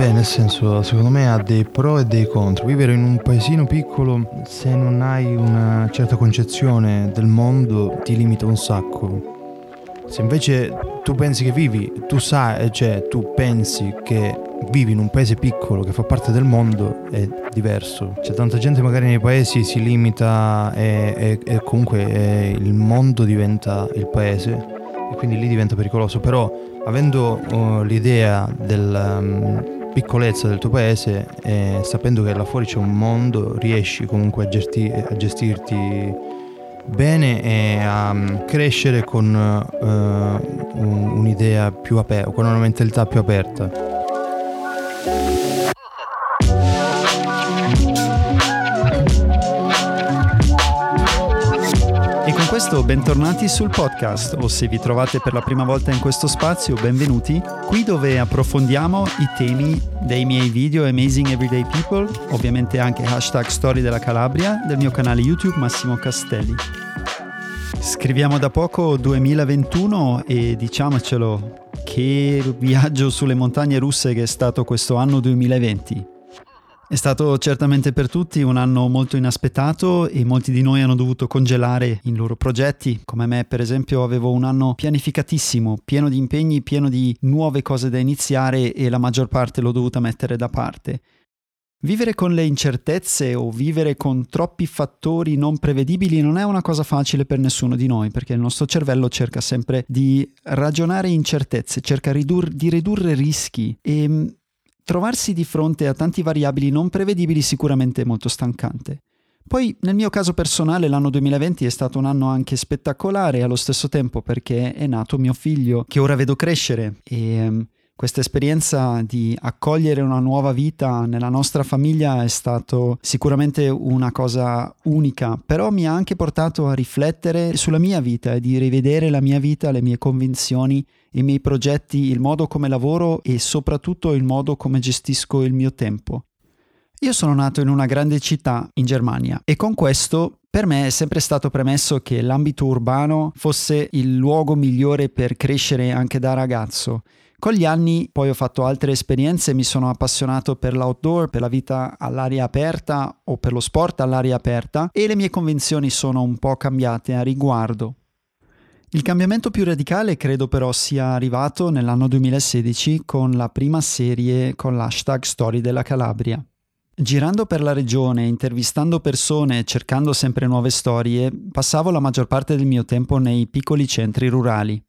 Beh, nel senso, secondo me ha dei pro e dei contro. Vivere in un paesino piccolo, se non hai una certa concezione del mondo, ti limita un sacco. Se invece tu pensi che vivi, tu sai, cioè tu pensi che vivi in un paese piccolo che fa parte del mondo, è diverso. C'è tanta gente magari nei paesi si limita e, e, e comunque e il mondo diventa il paese e quindi lì diventa pericoloso. Però avendo uh, l'idea della um, piccolezza del tuo paese e sapendo che là fuori c'è un mondo, riesci comunque a, gesti- a gestirti bene e a um, crescere con uh, un'idea più aperta, con una mentalità più aperta. Questo bentornati sul podcast o se vi trovate per la prima volta in questo spazio benvenuti qui dove approfondiamo i temi dei miei video Amazing Everyday People, ovviamente anche hashtag Storie della Calabria del mio canale YouTube Massimo Castelli. Scriviamo da poco 2021 e diciamocelo che viaggio sulle montagne russe che è stato questo anno 2020. È stato certamente per tutti un anno molto inaspettato e molti di noi hanno dovuto congelare i loro progetti, come me per esempio avevo un anno pianificatissimo, pieno di impegni, pieno di nuove cose da iniziare e la maggior parte l'ho dovuta mettere da parte. Vivere con le incertezze o vivere con troppi fattori non prevedibili non è una cosa facile per nessuno di noi, perché il nostro cervello cerca sempre di ragionare incertezze, cerca ridur- di ridurre rischi e trovarsi di fronte a tanti variabili non prevedibili sicuramente è molto stancante. Poi nel mio caso personale l'anno 2020 è stato un anno anche spettacolare allo stesso tempo perché è nato mio figlio che ora vedo crescere e um, questa esperienza di accogliere una nuova vita nella nostra famiglia è stato sicuramente una cosa unica, però mi ha anche portato a riflettere sulla mia vita e di rivedere la mia vita, le mie convinzioni, i miei progetti, il modo come lavoro e soprattutto il modo come gestisco il mio tempo. Io sono nato in una grande città in Germania e con questo per me è sempre stato premesso che l'ambito urbano fosse il luogo migliore per crescere anche da ragazzo con gli anni poi ho fatto altre esperienze, mi sono appassionato per l'outdoor, per la vita all'aria aperta o per lo sport all'aria aperta e le mie convinzioni sono un po' cambiate a riguardo. Il cambiamento più radicale credo però sia arrivato nell'anno 2016 con la prima serie con l'hashtag Story della Calabria. Girando per la regione, intervistando persone e cercando sempre nuove storie, passavo la maggior parte del mio tempo nei piccoli centri rurali.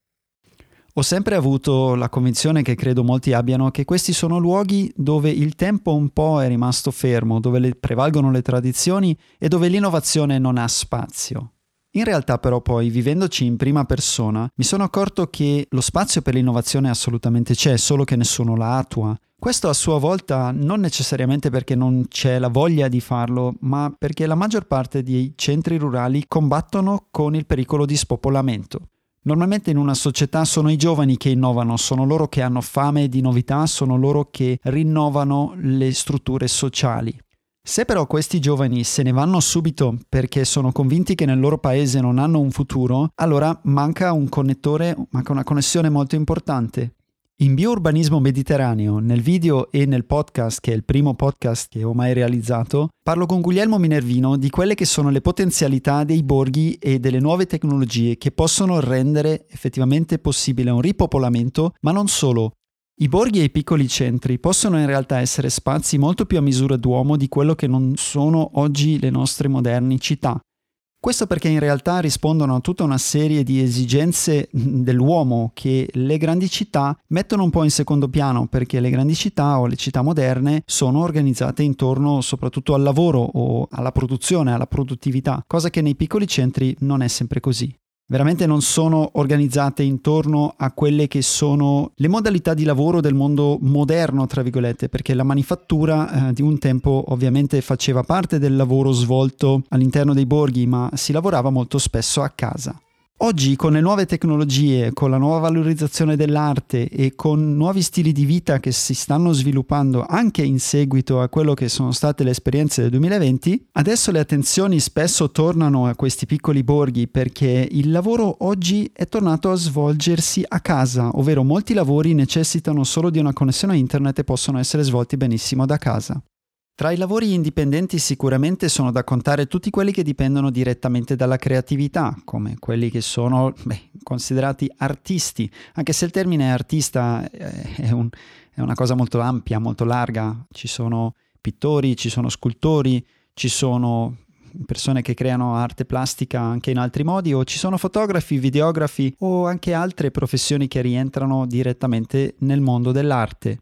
Ho sempre avuto la convinzione che credo molti abbiano che questi sono luoghi dove il tempo un po' è rimasto fermo, dove le prevalgono le tradizioni e dove l'innovazione non ha spazio. In realtà però poi, vivendoci in prima persona, mi sono accorto che lo spazio per l'innovazione assolutamente c'è, solo che nessuno la attua. Questo a sua volta non necessariamente perché non c'è la voglia di farlo, ma perché la maggior parte dei centri rurali combattono con il pericolo di spopolamento. Normalmente in una società sono i giovani che innovano, sono loro che hanno fame di novità, sono loro che rinnovano le strutture sociali. Se però questi giovani se ne vanno subito perché sono convinti che nel loro paese non hanno un futuro, allora manca un connettore, manca una connessione molto importante. In biourbanismo mediterraneo, nel video e nel podcast, che è il primo podcast che ho mai realizzato, parlo con Guglielmo Minervino di quelle che sono le potenzialità dei borghi e delle nuove tecnologie che possono rendere effettivamente possibile un ripopolamento, ma non solo. I borghi e i piccoli centri possono in realtà essere spazi molto più a misura d'uomo di quello che non sono oggi le nostre moderne città. Questo perché in realtà rispondono a tutta una serie di esigenze dell'uomo che le grandi città mettono un po' in secondo piano perché le grandi città o le città moderne sono organizzate intorno soprattutto al lavoro o alla produzione, alla produttività, cosa che nei piccoli centri non è sempre così veramente non sono organizzate intorno a quelle che sono le modalità di lavoro del mondo moderno, tra virgolette, perché la manifattura eh, di un tempo ovviamente faceva parte del lavoro svolto all'interno dei borghi, ma si lavorava molto spesso a casa. Oggi con le nuove tecnologie, con la nuova valorizzazione dell'arte e con nuovi stili di vita che si stanno sviluppando anche in seguito a quello che sono state le esperienze del 2020, adesso le attenzioni spesso tornano a questi piccoli borghi perché il lavoro oggi è tornato a svolgersi a casa, ovvero molti lavori necessitano solo di una connessione a internet e possono essere svolti benissimo da casa. Tra i lavori indipendenti sicuramente sono da contare tutti quelli che dipendono direttamente dalla creatività, come quelli che sono beh, considerati artisti, anche se il termine artista eh, è, un, è una cosa molto ampia, molto larga. Ci sono pittori, ci sono scultori, ci sono persone che creano arte plastica anche in altri modi o ci sono fotografi, videografi o anche altre professioni che rientrano direttamente nel mondo dell'arte.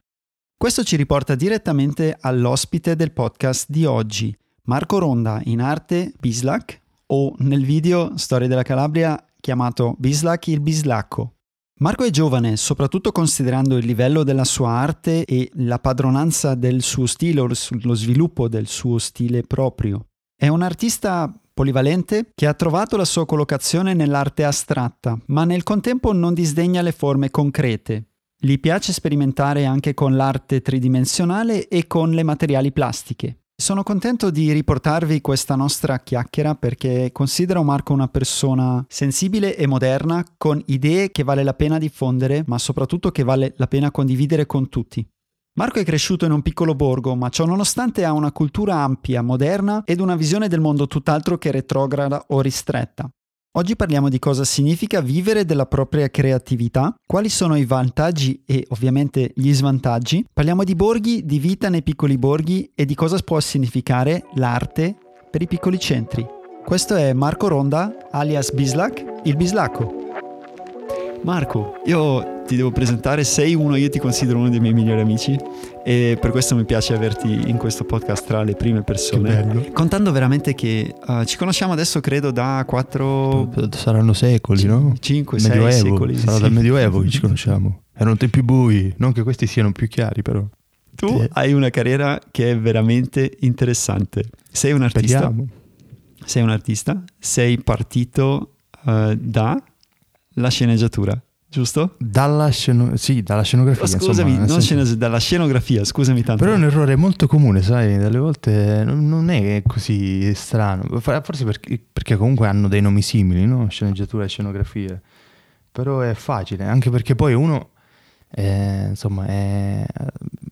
Questo ci riporta direttamente all'ospite del podcast di oggi, Marco Ronda, in arte Bislac o nel video Storia della Calabria chiamato Bislac il Bislacco. Marco è giovane, soprattutto considerando il livello della sua arte e la padronanza del suo stile o lo sviluppo del suo stile proprio. È un artista polivalente che ha trovato la sua collocazione nell'arte astratta, ma nel contempo non disdegna le forme concrete, gli piace sperimentare anche con l'arte tridimensionale e con le materiali plastiche. Sono contento di riportarvi questa nostra chiacchiera perché considero Marco una persona sensibile e moderna con idee che vale la pena diffondere, ma soprattutto che vale la pena condividere con tutti. Marco è cresciuto in un piccolo borgo, ma ciò nonostante ha una cultura ampia, moderna ed una visione del mondo tutt'altro che retrograda o ristretta. Oggi parliamo di cosa significa vivere della propria creatività, quali sono i vantaggi e ovviamente gli svantaggi. Parliamo di borghi, di vita nei piccoli borghi e di cosa può significare l'arte per i piccoli centri. Questo è Marco Ronda, alias Bislac, il Bislacco. Marco, io ti devo presentare, sei uno, io ti considero uno dei miei migliori amici e per questo mi piace averti in questo podcast tra le prime persone. Contando veramente che uh, ci conosciamo adesso credo da quattro... Saranno secoli, no? Cinque, sei secoli. Sarà sì. dal Medioevo che ci conosciamo. Erano tempi bui, non che questi siano più chiari però. Tu sì. hai una carriera che è veramente interessante. Sei un artista. Speriamo. Sei un artista, sei partito uh, dalla sceneggiatura giusto? Dalla, sceno- sì, dalla scenografia. Oh, scusami, insomma, non sceno- dalla scenografia, scusami tanto. Però è un errore molto comune, sai, dalle volte non è così strano, forse perché, perché comunque hanno dei nomi simili, no? Sceneggiatura e scenografia. Però è facile, anche perché poi uno, eh, insomma, è,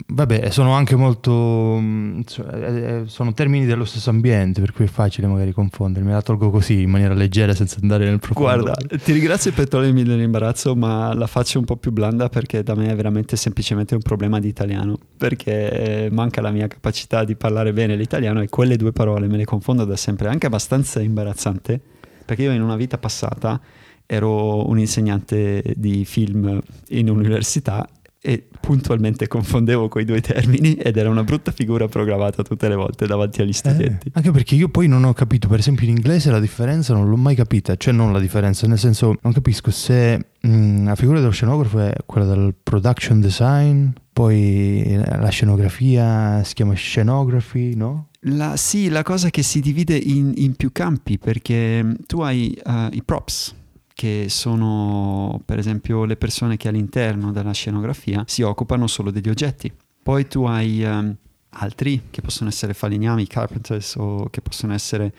Vabbè, sono anche molto. Mm, eh, sono termini dello stesso ambiente, per cui è facile magari confondermi. La tolgo così in maniera leggera senza andare nel profondo. Guarda, ti ringrazio per togliermi dell'imbarazzo, ma la faccio un po' più blanda perché da me è veramente semplicemente un problema di italiano. Perché manca la mia capacità di parlare bene l'italiano e quelle due parole me le confondo da sempre. È anche abbastanza imbarazzante perché io in una vita passata ero un insegnante di film in università e puntualmente confondevo quei due termini ed era una brutta figura programmata tutte le volte davanti agli studenti. Eh, anche perché io poi non ho capito, per esempio in inglese la differenza non l'ho mai capita, cioè non la differenza, nel senso non capisco se mh, mm, la figura dello scenografo è quella del production design, poi la scenografia si chiama scenography, no? La, sì, la cosa che si divide in, in più campi perché tu hai uh, i props che sono per esempio le persone che all'interno della scenografia si occupano solo degli oggetti. Poi tu hai um, altri che possono essere falegnami, carpenters o che possono essere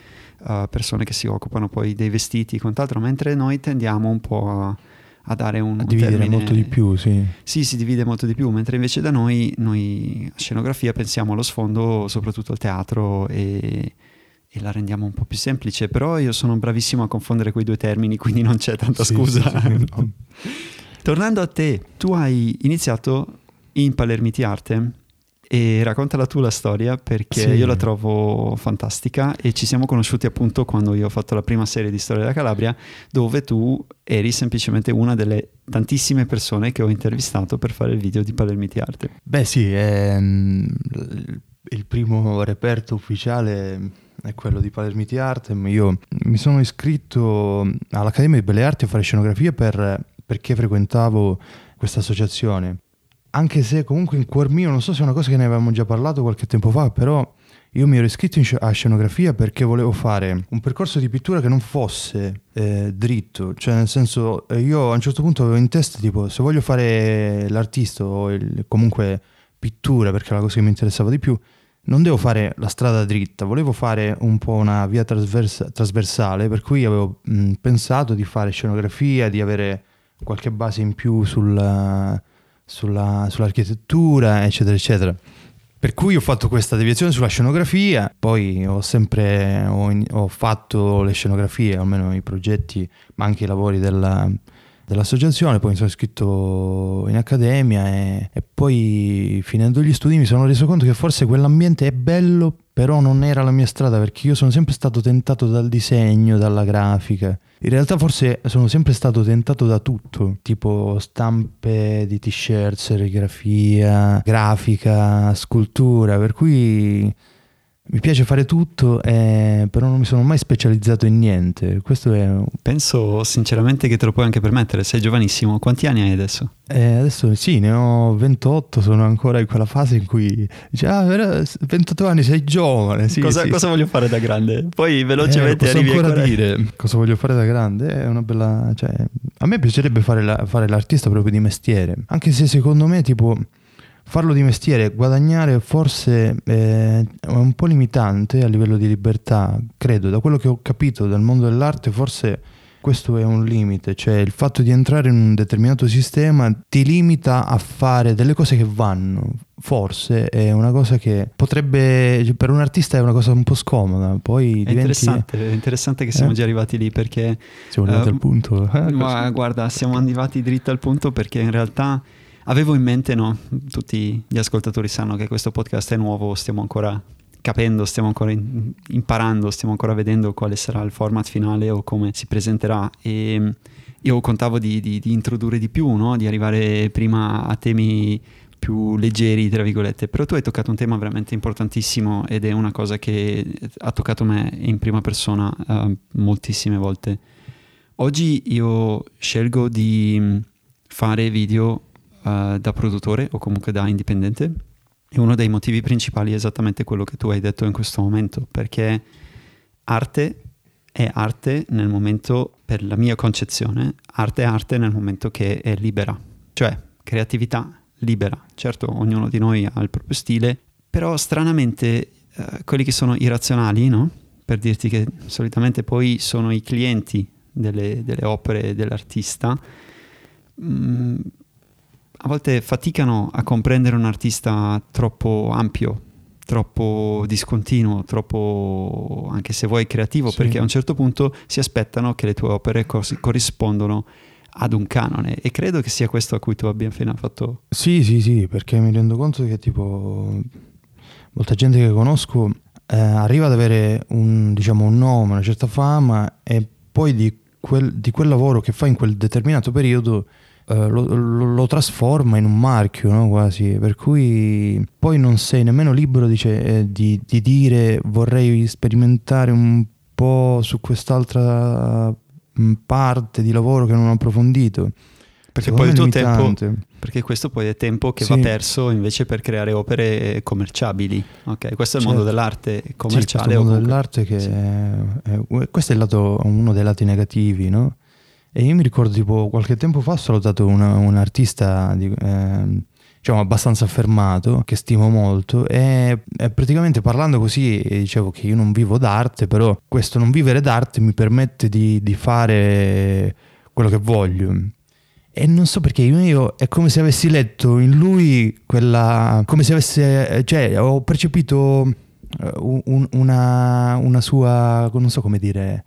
uh, persone che si occupano poi dei vestiti e quant'altro, mentre noi tendiamo un po' a, a dare un... A dividere termine... molto di più, sì. Sì, si divide molto di più, mentre invece da noi, noi a scenografia pensiamo allo sfondo soprattutto al teatro e e la rendiamo un po' più semplice, però io sono bravissimo a confondere quei due termini, quindi non c'è tanta sì, scusa. Sì, sì, no. Tornando a te, tu hai iniziato in Palermiti Arte e raccontala tu la storia perché io la trovo fantastica e ci siamo conosciuti appunto quando io ho fatto la prima serie di Storia della Calabria dove tu eri semplicemente una delle tantissime persone che ho intervistato per fare il video di Palermiti Arte. Beh sì, ehm, il primo reperto ufficiale è quello di Palermiti Artem. Io mi sono iscritto all'Accademia di Belle Arti a fare scenografia per, perché frequentavo questa associazione. Anche se comunque in cuor mio, non so se è una cosa che ne avevamo già parlato qualche tempo fa, però io mi ero iscritto a scenografia perché volevo fare un percorso di pittura che non fosse eh, dritto, cioè nel senso eh, io a un certo punto avevo in testa tipo se voglio fare l'artista o il, comunque pittura perché è la cosa che mi interessava di più, non devo fare la strada dritta, volevo fare un po' una via trasversa, trasversale per cui avevo mh, pensato di fare scenografia, di avere qualche base in più sulla, sulla, sull'architettura, eccetera, eccetera. Per cui ho fatto questa deviazione sulla scenografia, poi ho sempre ho, ho fatto le scenografie, almeno i progetti, ma anche i lavori della, dell'associazione, poi mi sono iscritto in accademia e, e, poi finendo gli studi mi sono reso conto che forse quell'ambiente è bello, però non era la mia strada perché io sono sempre stato tentato dal disegno, dalla grafica. In realtà forse sono sempre stato tentato da tutto, tipo stampe di t-shirt, serigrafia, grafica, scultura, per cui mi piace fare tutto, eh, però non mi sono mai specializzato in niente. Questo è... Penso sinceramente che te lo puoi anche permettere, sei giovanissimo. Quanti anni hai adesso? Eh, adesso sì, ne ho 28, sono ancora in quella fase in cui dici, ah, 28 anni sei giovane. Sì, cosa, sì. cosa, voglio fare da grande? Poi velocemente eh, arrivi ancora a dire cosa voglio fare da grande. È una bella... Cioè, a me piacerebbe fare, la, fare l'artista proprio di mestiere, anche se secondo me tipo farlo di mestiere, guadagnare forse eh, è un po' limitante a livello di libertà, credo, da quello che ho capito dal mondo dell'arte forse questo è un limite, cioè il fatto di entrare in un determinato sistema ti limita a fare delle cose che vanno. Forse è una cosa che potrebbe, per un artista è una cosa un po' scomoda. Poi è, diventi... interessante, è interessante che siamo eh? già arrivati lì perché... Siamo arrivati uh, al punto. Eh, ma guarda, siamo arrivati dritto al punto perché in realtà Avevo in mente, no, tutti gli ascoltatori sanno che questo podcast è nuovo, stiamo ancora capendo, stiamo ancora in, imparando, stiamo ancora vedendo quale sarà il format finale o come si presenterà e io contavo di, di, di introdurre di più, no? di arrivare prima a temi più leggeri, tra virgolette, però tu hai toccato un tema veramente importantissimo ed è una cosa che ha toccato me in prima persona uh, moltissime volte. Oggi io scelgo di fare video uh, da produttore o comunque da indipendente e uno dei motivi principali è esattamente quello che tu hai detto in questo momento, perché arte è arte nel momento, per la mia concezione, arte è arte nel momento che è libera, cioè creatività libera. Certo, ognuno di noi ha il proprio stile, però stranamente uh, quelli che sono irrazionali, no? Per dirti che solitamente poi sono i clienti delle, delle opere dell'artista, mh, mm, a volte faticano a comprendere un artista troppo ampio, troppo discontinuo, troppo anche se vuoi creativo, sì. perché a un certo punto si aspettano che le tue opere cos- corrispondano ad un canone e credo che sia questo a cui tu abbia appena fatto. Sì, sì, sì, perché mi rendo conto che tipo molta gente che conosco eh, arriva ad avere un, diciamo, un nome, una certa fama e poi di quel, di quel lavoro che fa in quel determinato periodo eh, lo, lo, lo, trasforma in un marchio no? quasi, per cui poi non sei nemmeno libero dice, eh, di, di, dire vorrei sperimentare un po' su quest'altra mm, parte di lavoro che non ho approfondito. Perché poi il tuo tempo, perché questo poi è tempo che sì. va perso invece per creare opere commerciabili. Ok, questo è il certo. mondo dell'arte commerciale. Sì, il mondo dell'arte che sì. è, è, questo è lato, uno dei lati negativi, no? E io mi ricordo tipo qualche tempo fa ho salutato una, un artista di, eh, diciamo abbastanza affermato che stimo molto e, e, praticamente parlando così dicevo che io non vivo d'arte però questo non vivere d'arte mi permette di, di fare quello che voglio. E non so perché io è come se avessi letto in lui quella come se avesse cioè ho percepito eh, un, una, una sua non so come dire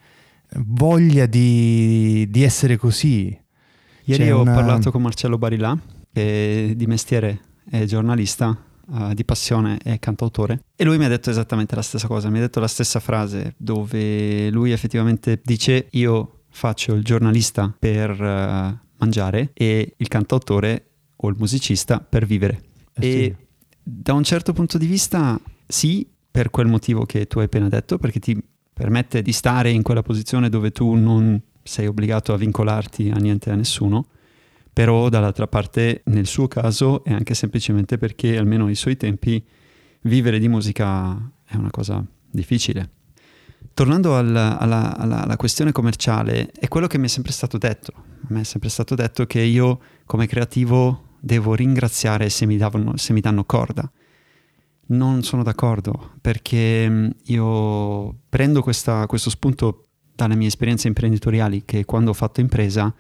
voglia di, di essere così. Ieri C'è ho una... parlato con Marcello Barilà, che di mestiere è giornalista, uh, di passione è cantautore, e lui mi ha detto esattamente la stessa cosa, mi ha detto la stessa frase, dove lui effettivamente dice io faccio il giornalista per uh, mangiare e il cantautore o il musicista per vivere. Eh e sì. da un certo punto di vista sì, per quel motivo che tu hai appena detto, perché ti permette di stare in quella posizione dove tu non sei obbligato a vincolarti a niente e a nessuno, però dall'altra parte nel suo caso è anche semplicemente perché almeno ai suoi tempi vivere di musica è una cosa difficile. Tornando al, alla, alla, alla, questione commerciale, è quello che mi è sempre stato detto. A me è sempre stato detto che io come creativo devo ringraziare se mi, davano, se mi danno corda. Non sono d'accordo perché mm, io prendo questa, questo spunto dalle mie esperienze imprenditoriali che quando ho fatto impresa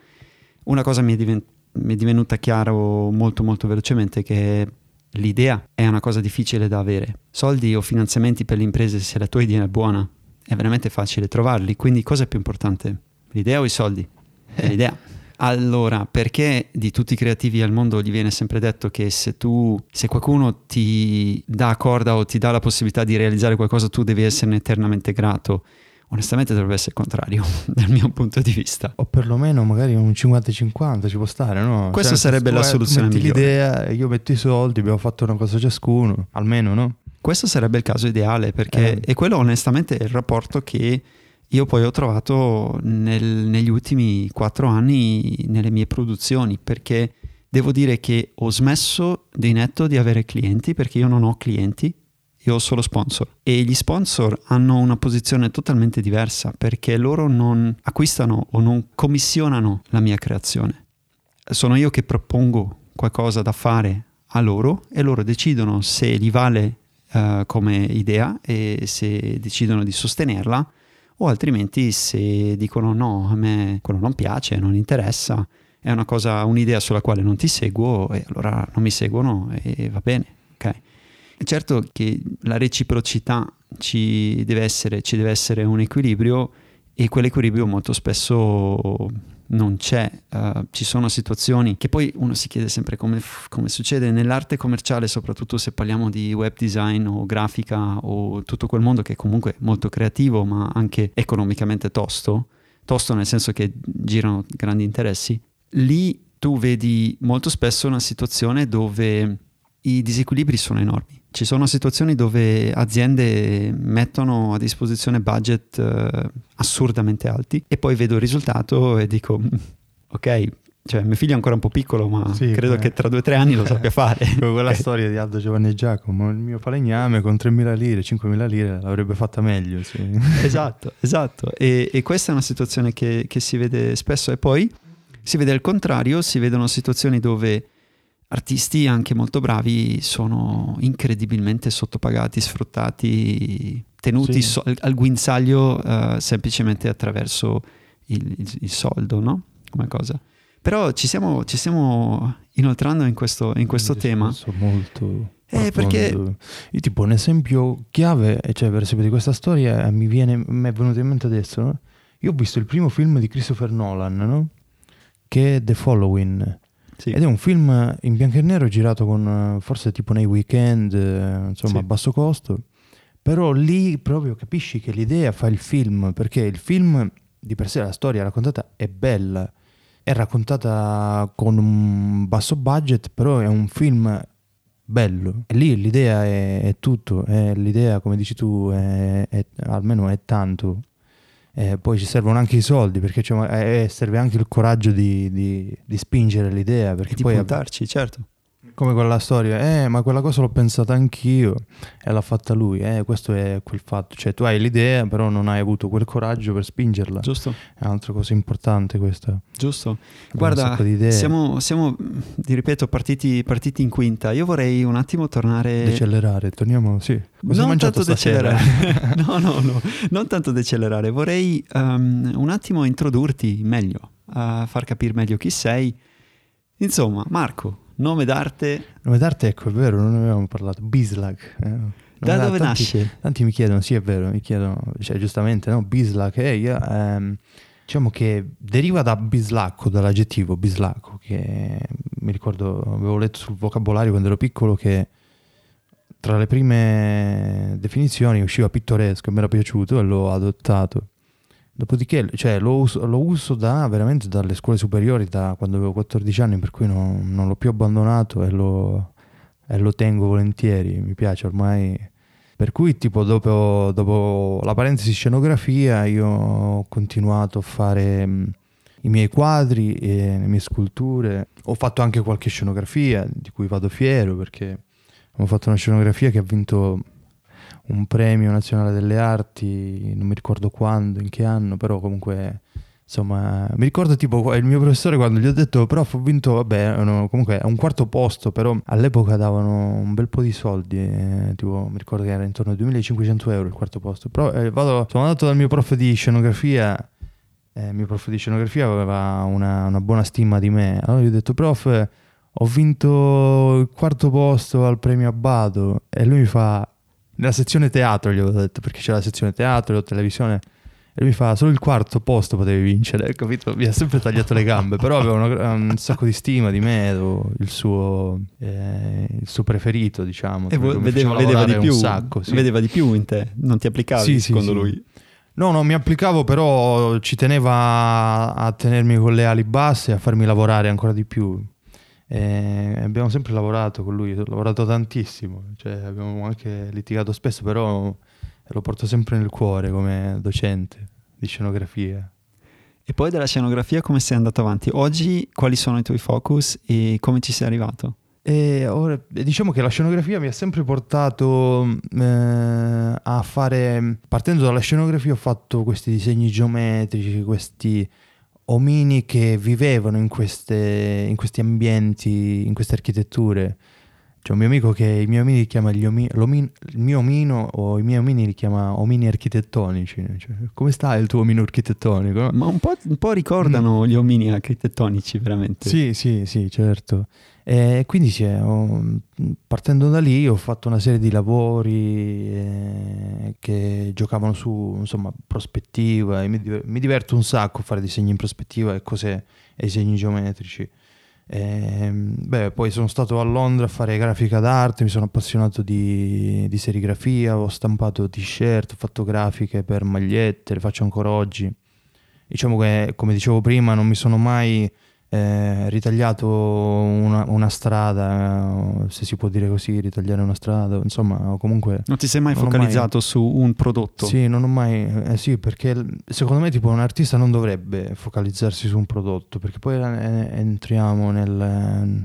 una cosa mi è, divent- mi è divenuta chiaro molto molto velocemente che l'idea è una cosa difficile da avere. Soldi o finanziamenti per le imprese se la tua idea è buona è veramente facile trovarli, quindi cosa è più importante? L'idea o i soldi? È l'idea. Allora, perché di tutti i creativi al mondo gli viene sempre detto che se tu, se qualcuno ti dà corda o ti dà la possibilità di realizzare qualcosa, tu devi esserne eternamente grato? Onestamente dovrebbe essere il contrario, dal mio punto di vista. O perlomeno magari un 50-50 ci può stare, no? Questa cioè, sarebbe la soluzione metti migliore. l'idea, io metto i soldi, abbiamo fatto una cosa ciascuno, almeno, no? Questo sarebbe il caso ideale, perché eh. e quello onestamente è il rapporto che io poi ho trovato nel, negli ultimi quattro anni nelle mie produzioni, perché devo dire che ho smesso di netto di avere clienti, perché io non ho clienti, io ho solo sponsor. E gli sponsor hanno una posizione totalmente diversa, perché loro non acquistano o non commissionano la mia creazione. Sono io che propongo qualcosa da fare a loro e loro decidono se gli vale uh, come idea e se decidono di sostenerla o altrimenti se dicono no, a me quello non piace, non interessa, è una cosa, un'idea sulla quale non ti seguo e allora non mi seguono e va bene, ok? Certo che la reciprocità ci deve essere, ci deve essere un equilibrio e quell'equilibrio molto spesso non c'è, uh, ci sono situazioni che poi uno si chiede sempre come, come, succede nell'arte commerciale, soprattutto se parliamo di web design o grafica o tutto quel mondo che è comunque molto creativo ma anche economicamente tosto, tosto nel senso che girano grandi interessi, lì tu vedi molto spesso una situazione dove i disequilibri sono enormi. Ci sono situazioni dove aziende mettono a disposizione budget eh, assurdamente alti e poi vedo il risultato e dico mm, ok, cioè mio figlio è ancora un po' piccolo ma sì, credo eh. che tra due o tre anni lo sappia fare. Come quella storia di Aldo Giovanni e Giacomo, il mio falegname con 3.000 lire, 5.000 lire l'avrebbe fatta meglio. Sì. Esatto, esatto. E, e, questa è una situazione che, che si vede spesso e poi si vede al contrario, si vedono situazioni dove artisti anche molto bravi sono incredibilmente sottopagati, sfruttati, tenuti sì. so- al guinzaglio uh, semplicemente attraverso il, il, il, soldo, no? Come cosa. Però ci stiamo, ci stiamo inoltrando in questo, in questo tema. molto... Eh, perché io tipo un esempio chiave, cioè per esempio di questa storia mi, viene, mi è venuto in mente adesso, no? Io ho visto il primo film di Christopher Nolan, no? Che è The Following sì. Ed è un film in bianco e nero girato con forse tipo nei weekend, eh, insomma sì. a basso costo. Però lì proprio capisci che l'idea fa il film, perché il film di per sé, la storia raccontata è bella, è raccontata con un basso budget, però è un film bello. E lì l'idea è, è tutto, è l'idea, come dici tu, è, è, almeno è tanto eh, poi ci servono anche i soldi perché cioè, eh, serve anche il coraggio di, di, di spingere l'idea perché e poi puntarci, certo come quella storia, eh, ma quella cosa l'ho pensata anch'io e l'ha fatta lui, eh, questo è quel fatto, cioè tu hai l'idea però non hai avuto quel coraggio per spingerla. Giusto. È un'altra cosa importante questa. Giusto. Guarda, siamo, siamo, ti ripeto, partiti, partiti, in quinta, io vorrei un attimo tornare... Decelerare, torniamo, sì. Cosa non tanto decelerare, no, no, no, non tanto decelerare, vorrei um, un attimo introdurti meglio, a far capire meglio chi sei. Insomma, Marco, Nome d'arte? Nome d'arte, ecco, è vero, non ne avevamo parlato. Bislag. Eh. Da dove tanti, nasce? Tanti mi chiedono, sì è vero, mi chiedono, cioè giustamente, no? Bislag, eh, io, ehm, diciamo che deriva da bislacco, dall'aggettivo bislacco, che mi ricordo, avevo letto sul vocabolario quando ero piccolo che tra le prime definizioni usciva pittoresco e mi era piaciuto e l'ho adottato. Dopodiché, cioè, lo, uso, lo uso da, veramente dalle scuole superiori, da quando avevo 14 anni, per cui non, non l'ho più abbandonato e lo, e lo, tengo volentieri, mi piace ormai. Per cui, tipo, dopo, dopo la parentesi scenografia, io ho continuato a fare mh, i miei quadri e le mie sculture. Ho fatto anche qualche scenografia di cui vado fiero perché ho fatto una scenografia che ha vinto un premio nazionale delle arti, non mi ricordo quando, in che anno, però comunque insomma, mi ricordo tipo il mio professore quando gli ho detto, prof, ho vinto, vabbè, no, comunque a un quarto posto, però all'epoca davano un bel po' di soldi, eh, tipo, mi ricordo che era intorno ai 2500 euro il quarto posto, però eh, vado, sono andato dal mio prof di scenografia, eh, il mio prof di scenografia aveva una, una buona stima di me, allora gli ho detto, prof, ho vinto il quarto posto al premio Abbado, e lui mi fa, nella sezione teatro gli ho detto, perché c'è la sezione teatro, televisione, e mi fa, solo il quarto posto potevi vincere, capito? Mi ha sempre tagliato le gambe, però aveva una, un sacco di stima di me, il suo, eh, il suo preferito, diciamo. E vedeva, vedeva di più, sacco, sì. vedeva di più in te, non ti applicavi sì, secondo sì, lui? No, non mi applicavo, però ci teneva a tenermi con le ali basse e a farmi lavorare ancora di più. E abbiamo sempre lavorato con lui, ho lavorato tantissimo, cioè, abbiamo anche litigato spesso, però lo porto sempre nel cuore come docente di scenografia. E poi dalla scenografia come sei andato avanti? Oggi quali sono i tuoi focus e come ci sei arrivato? E ora, diciamo che la scenografia mi ha sempre portato eh, a fare, partendo dalla scenografia ho fatto questi disegni geometrici, questi omini che vivevano in, queste, in questi ambienti, in queste architetture. C'è un mio amico che i miei omini li chiama gli omi, il mio omino o i miei omini li chiama omini architettonici. Cioè, come sta il tuo omino architettonico? Ma un po', un po ricordano mm. gli omini architettonici, veramente. Sì, sì, sì, certo. E quindi sì, ho, partendo da lì ho fatto una serie di lavori eh, che giocavano su insomma, prospettiva mi, mi diverto un sacco a fare disegni in prospettiva e cose e disegni geometrici. E, ehm, beh, poi sono stato a Londra a fare grafica d'arte, mi sono appassionato di, di serigrafia, ho stampato t-shirt, ho fatto grafiche per magliette, le faccio ancora oggi. Diciamo che, come dicevo prima, non mi sono mai eh, ritagliato una, una, strada, se si può dire così, ritagliare una strada, insomma, comunque... Non ti sei mai focalizzato mai... su un prodotto? Sì, non ho mai... Eh, sì, perché secondo me tipo un artista non dovrebbe focalizzarsi su un prodotto, perché poi eh, entriamo nel...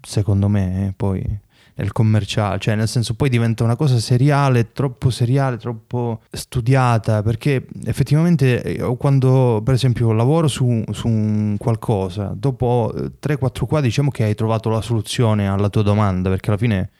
Secondo me, eh, poi nel commerciale, cioè nel senso poi diventa una cosa seriale, troppo seriale, troppo studiata, perché effettivamente eh, quando per esempio lavoro su, su un qualcosa, dopo 3-4 qua diciamo che hai trovato la soluzione alla tua domanda, perché alla fine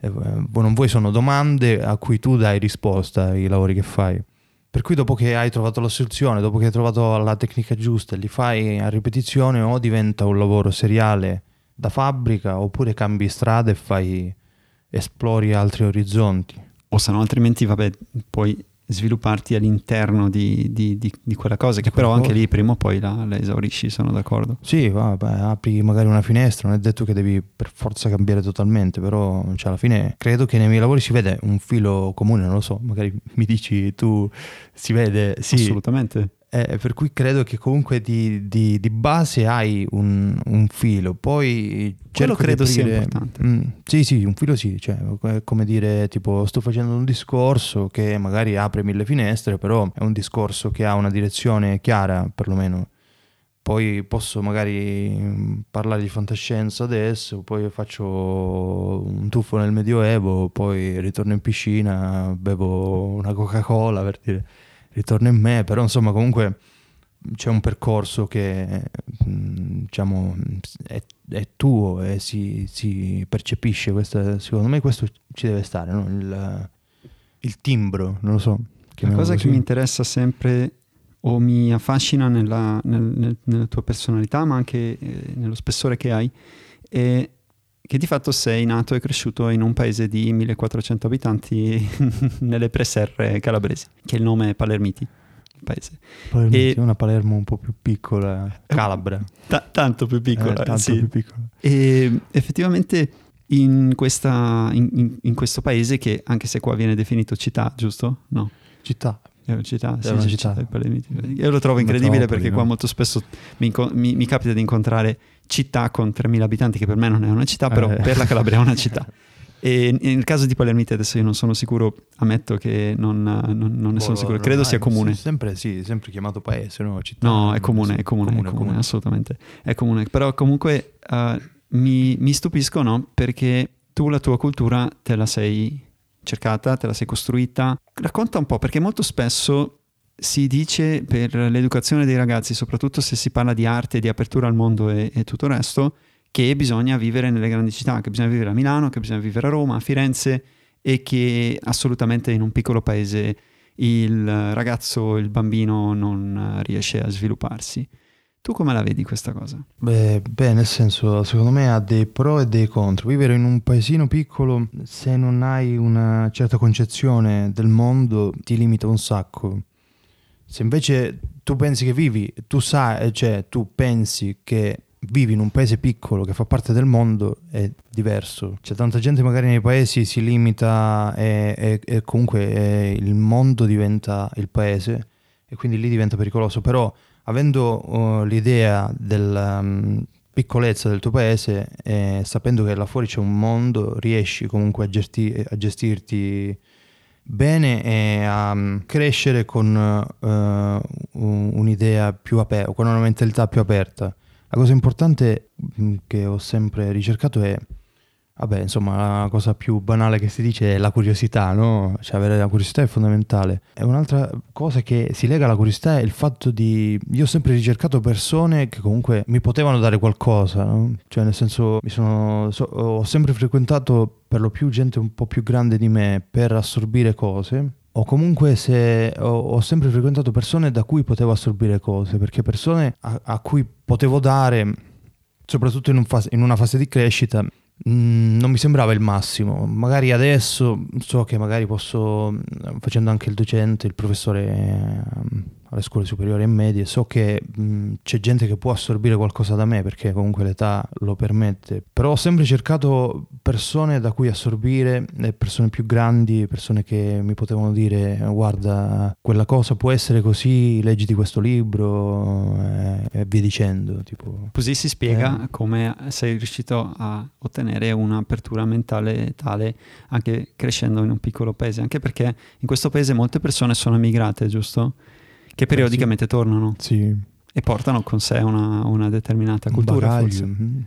eh, non vuoi sono domande a cui tu dai risposta ai lavori che fai. Per cui dopo che hai trovato la soluzione, dopo che hai trovato la tecnica giusta, li fai a ripetizione o diventa un lavoro seriale da fabbrica oppure cambi strada e fai esplori altri orizzonti. O se no altrimenti vabbè puoi svilupparti all'interno di, di, di, di quella cosa che però anche lì prima o poi la, la esaurisci, sono d'accordo. Sì, vabbè, apri magari una finestra, non è detto che devi per forza cambiare totalmente, però cioè, alla fine credo che nei miei lavori si vede un filo comune, non lo so, magari mi dici tu si vede, sì. Assolutamente. Eh, per cui credo che comunque di, di, di base hai un, un, filo, poi quello credo aprire, sia importante. Mm, sì, sì, un filo sì, cioè, è come dire tipo sto facendo un discorso che magari apre mille finestre, però è un discorso che ha una direzione chiara perlomeno. Poi posso magari mm, parlare di fantascienza adesso, poi faccio un tuffo nel Medioevo, poi ritorno in piscina, bevo una Coca-Cola per dire ritorna in me, però insomma comunque c'è un percorso che mm, diciamo è, è tuo e si, si, percepisce, questo, secondo me questo ci deve stare, no? il, il, timbro, non lo so. La cosa così. che mi interessa sempre o mi affascina nella, nel, nel, nella tua personalità, ma anche eh, nello spessore che hai, è che di fatto sei nato e cresciuto in un paese di 1400 abitanti nelle preserre calabresi, che il nome è Palermiti. Paese. Palermiti, e... una Palermo un po' più piccola, Calabra. T- tanto più piccola, eh, tanto sì. più piccola. E effettivamente in, questa, in, in, questo paese che anche se qua viene definito città, giusto? No. Città. È una città, sì, è una città. città Io lo trovo incredibile perché qua molto spesso mi, mi, mi capita di incontrare città con 3.000 abitanti, che per me non è una città, però eh. per la Calabria è una città. E nel caso di Palermite adesso io non sono sicuro, ammetto che non, non, non ne sono sicuro, credo sia comune. Sempre, sì, sempre chiamato paese, no? Città, no, è comune, è comune, comune, è comune, assolutamente. È comune, però comunque uh, mi, mi stupisco, no? Perché tu la tua cultura te la sei cercata, te la sei costruita. Racconta un po', perché molto spesso si dice per l'educazione dei ragazzi, soprattutto se si parla di arte, di apertura al mondo e, e tutto il resto, che bisogna vivere nelle grandi città, che bisogna vivere a Milano, che bisogna vivere a Roma, a Firenze e che assolutamente in un piccolo paese il ragazzo, il bambino non riesce a svilupparsi. Tu come la vedi questa cosa? Beh, beh, nel senso, secondo me ha dei pro e dei contro. Vivere in un paesino piccolo, se non hai una certa concezione del mondo, ti limita un sacco. Se invece tu pensi che vivi, tu sai, cioè tu pensi che vivi in un paese piccolo che fa parte del mondo, è diverso. C'è tanta gente magari nei paesi si limita e, e, e comunque e il mondo diventa il paese e quindi lì diventa pericoloso. Però avendo uh, l'idea della um, piccolezza del tuo paese e sapendo che là fuori c'è un mondo, riesci comunque a, gesti- a gestirti bene e a um, crescere con uh, un'idea più aperta, con una mentalità più aperta. La cosa importante mm, che ho sempre ricercato è Vabbè, insomma, la cosa più banale che si dice è la curiosità, no? Cioè, avere la curiosità è fondamentale. E un'altra cosa che si lega alla curiosità è il fatto di... Io ho sempre ricercato persone che comunque mi potevano dare qualcosa, no? Cioè, nel senso, sono... So, ho sempre frequentato per lo più gente un po' più grande di me per assorbire cose. O comunque se ho, ho sempre frequentato persone da cui potevo assorbire cose, perché persone a, a cui potevo dare, soprattutto in, un fase, in una fase di crescita, Mm, non mi sembrava il massimo. Magari adesso so che magari posso, facendo anche il docente, il professore ehm, alle scuole superiori e medie, so che mh, c'è gente che può assorbire qualcosa da me perché comunque l'età lo permette, però ho sempre cercato persone da cui assorbire, persone più grandi, persone che mi potevano dire guarda quella cosa può essere così, leggiti questo libro eh, e via dicendo. Tipo. Così si spiega eh. come sei riuscito a ottenere un'apertura mentale tale anche crescendo in un piccolo paese, anche perché in questo paese molte persone sono emigrate, giusto? Che periodicamente sì. tornano sì. e portano con sé una, una determinata cultura. Mm-hmm.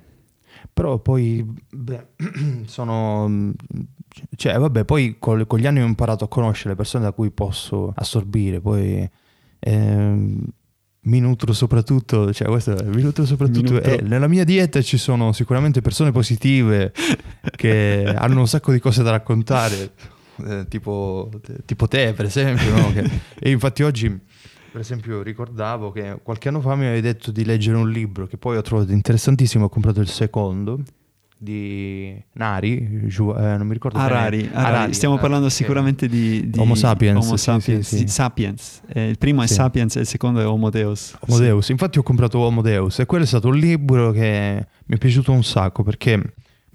Però poi beh, sono... Cioè, vabbè, poi con, con, gli anni ho imparato a conoscere le persone da cui posso assorbire, poi... Eh, mi nutro soprattutto, cioè questo mi nutro soprattutto, mi. Eh, nella mia dieta ci sono sicuramente persone positive che hanno un sacco di cose da raccontare, eh, tipo, tipo, te per esempio, no? che, e infatti oggi per esempio ricordavo che qualche anno fa mi avevi detto di leggere un libro che poi ho trovato interessantissimo, ho comprato il secondo di Nari, giù, eh, non mi ricordo Harari, Harari. Harari stiamo parlando sicuramente di, di, Homo sapiens, Homo sapiens, sì, sì, sì. sapiens. Eh, il primo è Sapiens e il secondo è Homo Deus. Homo Deus, infatti ho comprato Homo Deus e quello è stato un libro che mi è piaciuto un sacco perché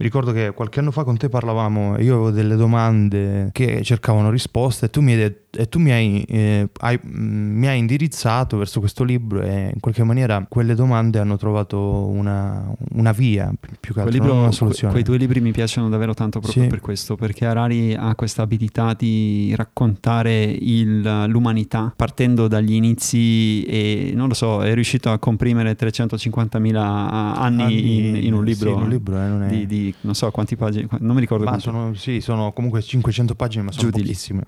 mi ricordo che qualche anno fa con te parlavamo e io avevo delle domande che cercavano risposte e tu mi hai, detto, e tu mi hai, eh, hai, mm, mi hai, indirizzato verso questo libro e in qualche maniera quelle domande hanno trovato una, una via più che altro, libro, una soluzione. Que, quei due libri mi piacciono davvero tanto proprio sì. per questo, perché Harari ha questa abilità di raccontare il, l'umanità partendo dagli inizi e non lo so, è riuscito a comprimere 350.000 anni, anni in, in, un libro, sì, in un libro eh, di, di non so quanti pagine, non mi ricordo. Ma sono, sì, sono comunque 500 pagine, ma sono Giù pochissime.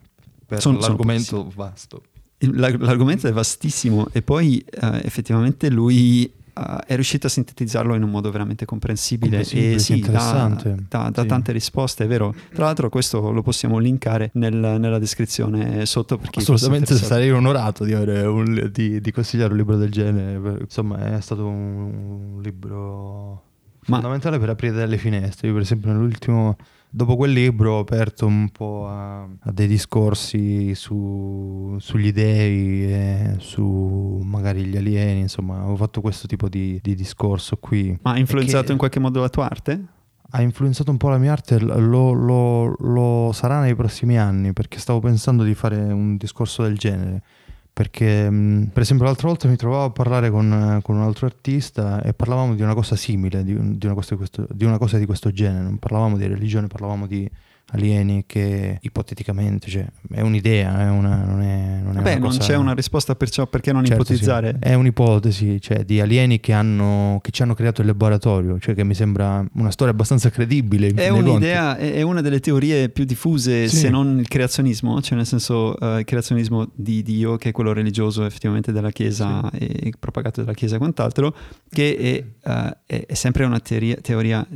Per sono, l'argomento sono vasto. L'argomento è vastissimo e poi uh, effettivamente lui uh, è riuscito a sintetizzarlo in un modo veramente comprensibile e sì, interessante. dà, dà, sì. tante risposte, è vero. Tra l'altro questo lo possiamo linkare nel, nella descrizione sotto. Assolutamente sarei onorato di, un, di, di, consigliare un libro del genere. Insomma è stato un libro ma... fondamentale per aprire delle finestre. Io per esempio nell'ultimo, dopo quel libro ho aperto un po' a, a dei discorsi su, sugli dei, e su magari gli alieni, insomma ho fatto questo tipo di, di discorso qui. Ma ha influenzato che... in qualche modo la tua arte? ha influenzato un po' la mia arte, lo, lo, lo, sarà nei prossimi anni perché stavo pensando di fare un discorso del genere perché per esempio l'altra volta mi trovavo a parlare con, con un altro artista e parlavamo di una cosa simile, di, di, una cosa di, questo, di, una cosa di questo genere, non parlavamo di religione, parlavamo di alieni che ipoteticamente, cioè, è un'idea, è una, non è, non è Beh, non cosa- c'è una risposta perciò perché non Certo, sì. ipotizzare. È un'ipotesi, cioè di alieni che, hanno, che ci hanno creato il laboratorio, cioè che mi sembra una storia abbastanza credibile. È dei conti. un'idea, è una delle teorie più diffuse, Sì. se non il creazionismo, cioè nel senso eh, il creazionismo di Dio, che è quello religioso effettivamente della Chiesa e propagato dalla Chiesa e quant'altro, che è, eh, è- è sempre una teoria, teoria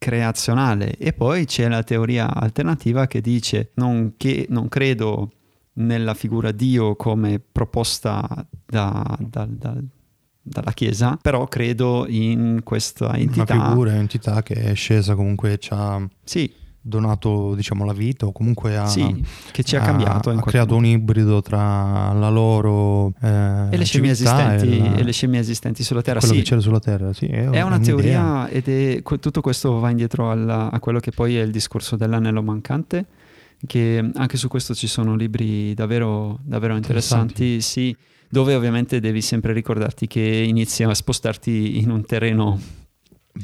creazionale. E poi c'è la teoria alternativa che dice non, che, non credo nella figura Dio come proposta da- da- da- dalla Chiesa, però credo in questa entità. Una figura, un'entità che è scesa comunque ci ha Sì, donato diciamo la vita o comunque ha, sì, che ci ha ha- cambiato. ha creato modo. un ibrido tra la loro eh, e le scimmie esistenti, e, la- e le scimmie esistenti sulla Terra. quello Sì, che c'era sulla Terra. Sì, è, è una teoria ed è tutto questo va indietro alla- a quello che poi è il discorso dell'anello mancante, che anche su questo ci sono libri davvero, davvero interessanti, sì, dove ovviamente devi sempre ricordarti che inizi a spostarti in un terreno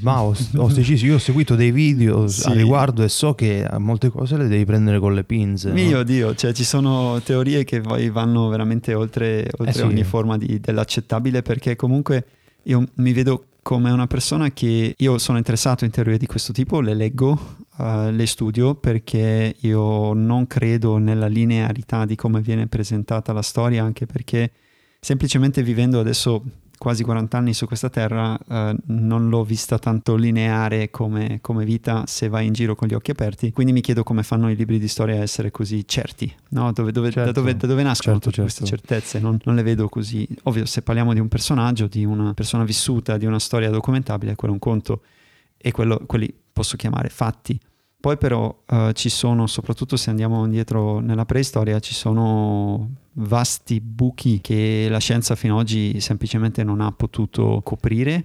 Ma ho, ho deciso, io ho seguito dei video Sì. a riguardo e so che molte cose le devi prendere con le pinze. no? Mio Dio, cioè ci sono teorie che poi vanno veramente oltre, oltre Eh sì. ogni forma di- dell'accettabile perché comunque io mi vedo come una persona che io sono interessato in teorie di questo tipo, le leggo, eh, le studio perché io non credo nella linearità di come viene presentata la storia, anche perché semplicemente vivendo adesso quasi 40 anni su questa terra eh, non l'ho vista tanto lineare come, come vita se vai in giro con gli occhi aperti quindi mi chiedo come fanno i libri di storia a essere così certi no? dove, dove- da, Certo. dove, da dove nascono Certo, tutte queste certo. certezze non, non le vedo così ovvio se parliamo di un personaggio di una persona vissuta di una storia documentabile quello è un conto e quello, quelli posso chiamare fatti poi però eh, ci sono, soprattutto se andiamo indietro nella preistoria, ci sono vasti buchi che la scienza fino ad oggi semplicemente non ha potuto coprire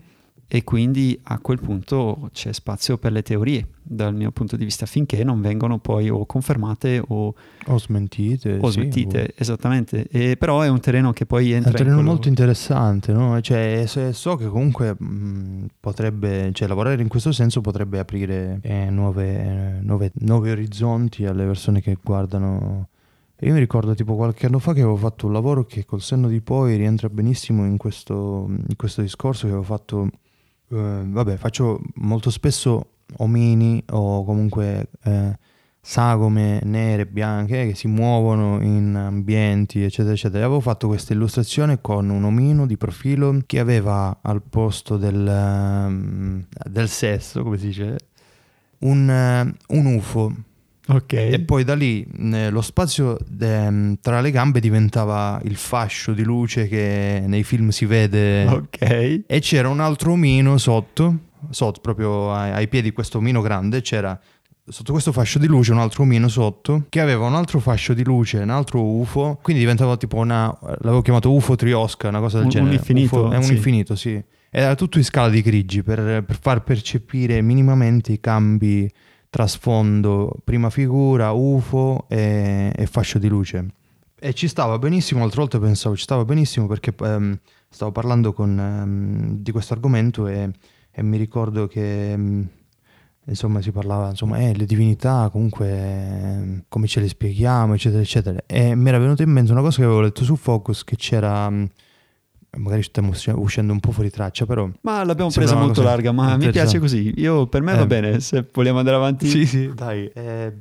e quindi a quel punto c'è spazio per le teorie dal mio punto di vista finché non vengono poi o confermate o, O smentite. o sì, smentite, o- esattamente. E però è un terreno che poi È entra un terreno in quello- molto interessante, no? Cioè, so che comunque mh, potrebbe, cioè, lavorare in questo senso potrebbe aprire eh, nuove, eh, nuove- nuovi orizzonti alle persone che guardano. E Io mi ricordo tipo qualche anno fa che avevo fatto un lavoro che col senno di poi rientra benissimo in questo, in questo discorso che avevo fatto. eh, vabbè, faccio molto spesso omini o comunque eh, sagome nere, bianche che si muovono in ambienti, eccetera, eccetera. Avevo fatto questa illustrazione con un omino di profilo che aveva al posto del, ehm, del sesso, come si dice, un, eh, un UFO. Ok. E poi da lì eh, lo spazio ehm, tra le gambe diventava il fascio di luce che nei film si vede. Ok. E c'era un altro omino sotto, sotto proprio ai, ai piedi di questo omino grande, c'era sotto questo fascio di luce un altro omino sotto che aveva un altro fascio di luce, un altro UFO, quindi diventava tipo una, l'avevo chiamato UFO triosca, una cosa del Un- un genere. infinito, UFO, è un sì. infinito, sì. Era tutto in scala di grigi per, per far percepire minimamente i cambi trasfondo, prima figura, UFO e, e fascio di luce. E ci stava benissimo, altre volte pensavo ci stava benissimo perché ehm, stavo parlando con, ehm, di questo argomento e, e mi ricordo che ehm, insomma si parlava insomma eh, le divinità comunque ehm, come ce le spieghiamo eccetera eccetera e mi era venuta in mente una cosa che avevo letto su Focus che c'era mm, magari stiamo uscendo un po' fuori traccia però Ma l'abbiamo presa molto cosa larga, ma mi piace così. Io, per me va Eh. bene, se vogliamo andare avanti. Sì, sì, dai. eh,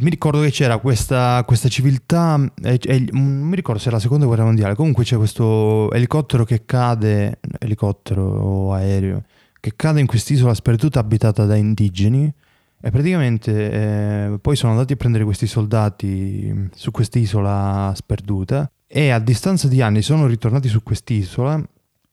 mi ricordo che c'era questa, questa civiltà, eh, non mi ricordo se era la seconda guerra mondiale, comunque c'è questo elicottero che cade, elicottero o aereo, che cade in quest'isola sperduta abitata da indigeni e praticamente eh, poi sono andati a prendere questi soldati su quest'isola sperduta e a distanza di anni sono ritornati su quest'isola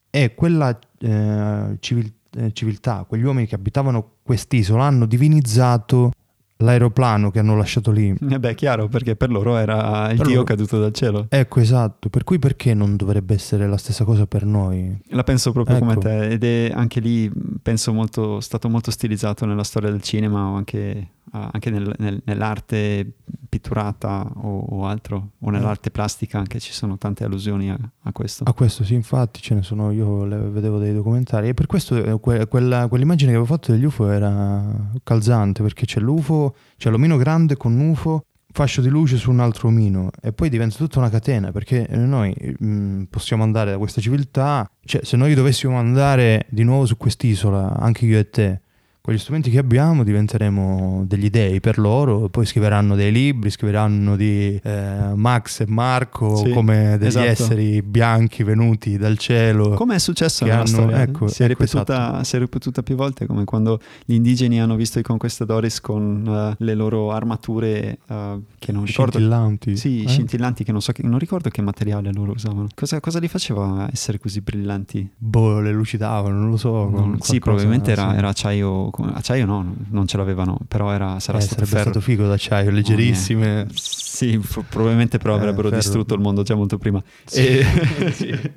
e quella eh, civil- eh, civiltà, quegli uomini che abitavano quest'isola hanno divinizzato l'aeroplano che hanno lasciato lì. Eh beh, chiaro, perché per loro era il Per dio loro- caduto dal cielo. Ecco, esatto. Per cui perché non dovrebbe essere la stessa cosa per noi? La penso proprio come Ecco. te ed è anche lì, penso, molto, stato molto stilizzato nella storia del cinema o anche, anche nel- nel- nell'arte pitturata o, o altro, o nell'arte plastica anche ci sono tante allusioni a, a questo. A questo sì, infatti, ce ne sono, io vedevo dei documentari. E per questo eh, que- quella, quell'immagine che avevo fatto degli UFO era calzante, perché c'è l'UFO, c'è l'omino grande con UFO, fascio di luce su un altro omino e poi diventa tutta una catena perché noi mh, mm, possiamo andare da questa civiltà, cioè se noi dovessimo andare di nuovo su quest'isola, anche io e te, con gli strumenti che abbiamo diventeremo degli dei per loro, poi scriveranno dei libri, scriveranno di eh, Max e Marco sì, come degli esatto. esseri bianchi venuti dal cielo. Come è successo nella hanno, storia? Ecco, si, è ecco, ripetuta, esatto. si, è ripetuta, più volte, come quando gli indigeni hanno visto i conquistadores con uh, le loro armature uh, che non ricordo. Scintillanti. Sì, eh? scintillanti che non so, che, non ricordo che materiale loro usavano. Cosa, cosa, li faceva essere così brillanti? Boh, le lucidavano, non lo so. Non, sì, probabilmente era, era acciaio acciaio no, non ce l'avevano, però era, sarà eh, stato stato figo d'acciaio, leggerissime. Oh, sì, probabilmente però eh, avrebbero ferro. distrutto il mondo già molto prima. Sì. E... sì.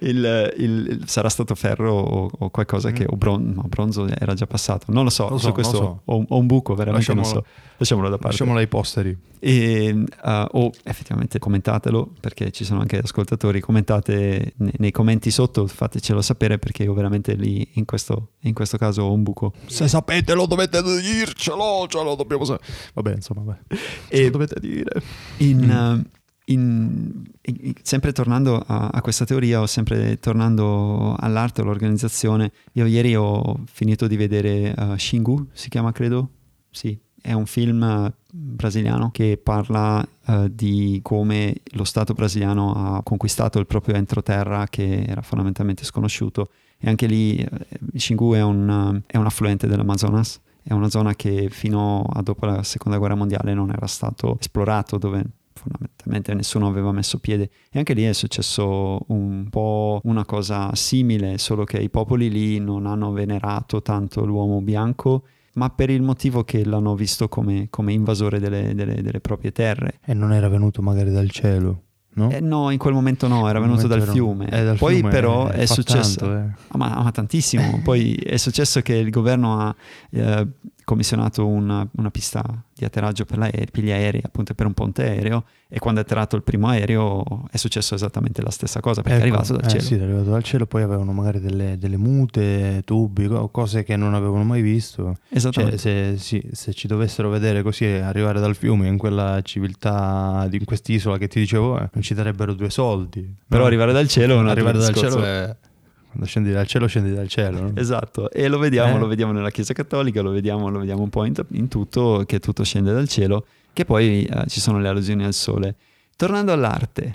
Il, il, sarà stato ferro o, o qualcosa mm. che o, bron, no, bronzo era già passato non lo so, lo so su questo so. Ho, ho, un buco veramente Lasciamolo, non so lasciamolo da parte lasciamolo ai posteri e, uh, o effettivamente commentatelo perché ci sono anche ascoltatori commentate nei, nei, commenti sotto fatecelo sapere perché io veramente lì in questo, in questo caso ho un buco se sapete lo dovete dircelo ce lo dobbiamo sapere vabbè insomma vabbè. e lo dovete dire in mm. uh, in, in, sempre tornando a, a, questa teoria o sempre tornando all'arte o all'organizzazione, io ieri ho finito di vedere uh, Shingu, si chiama credo? Sì, è un film uh, brasiliano che parla uh, di come lo Stato brasiliano ha conquistato il proprio entroterra che era fondamentalmente sconosciuto e anche lì Xingu è un, è un affluente dell'Amazonas è una zona che fino a dopo la seconda guerra mondiale non era stato esplorato, dove fondamentalmente nessuno aveva messo piede e anche lì è successo un po' una cosa simile, solo che i popoli lì non hanno venerato tanto l'uomo bianco ma per il motivo che l'hanno visto come, come invasore delle, delle, delle, proprie terre. E non era venuto magari dal cielo? No? Eh, no, in quel momento no, era venuto dal era... fiume. Eh, dal Poi fiume però è, è successo... Tanto, eh. ah, ma, ma, tantissimo. Poi è successo che il governo ha eh, commissionato una, una, pista di atterraggio per, per, gli aerei, appunto per un ponte aereo, e quando è atterrato il primo aereo è successo esattamente la stessa cosa, perché ecco, è arrivato dal eh, cielo. Sì, è arrivato dal cielo, poi avevano magari delle, delle mute, tubi, cose che non avevano mai visto. Esattamente. Cioè, se, sì, se, ci dovessero vedere così arrivare dal fiume in quella civiltà, in quest'isola che ti dicevo, eh, non ci darebbero due soldi. Però no? arrivare dal cielo è un Arrivare dal cielo è quando scendi dal cielo, scendi dal cielo. No? Esatto, e lo vediamo, eh. lo vediamo nella Chiesa Cattolica, lo vediamo, lo vediamo un po' in, in, tutto, che tutto scende dal cielo, che poi eh, ci sono le allusioni al sole. Tornando all'arte,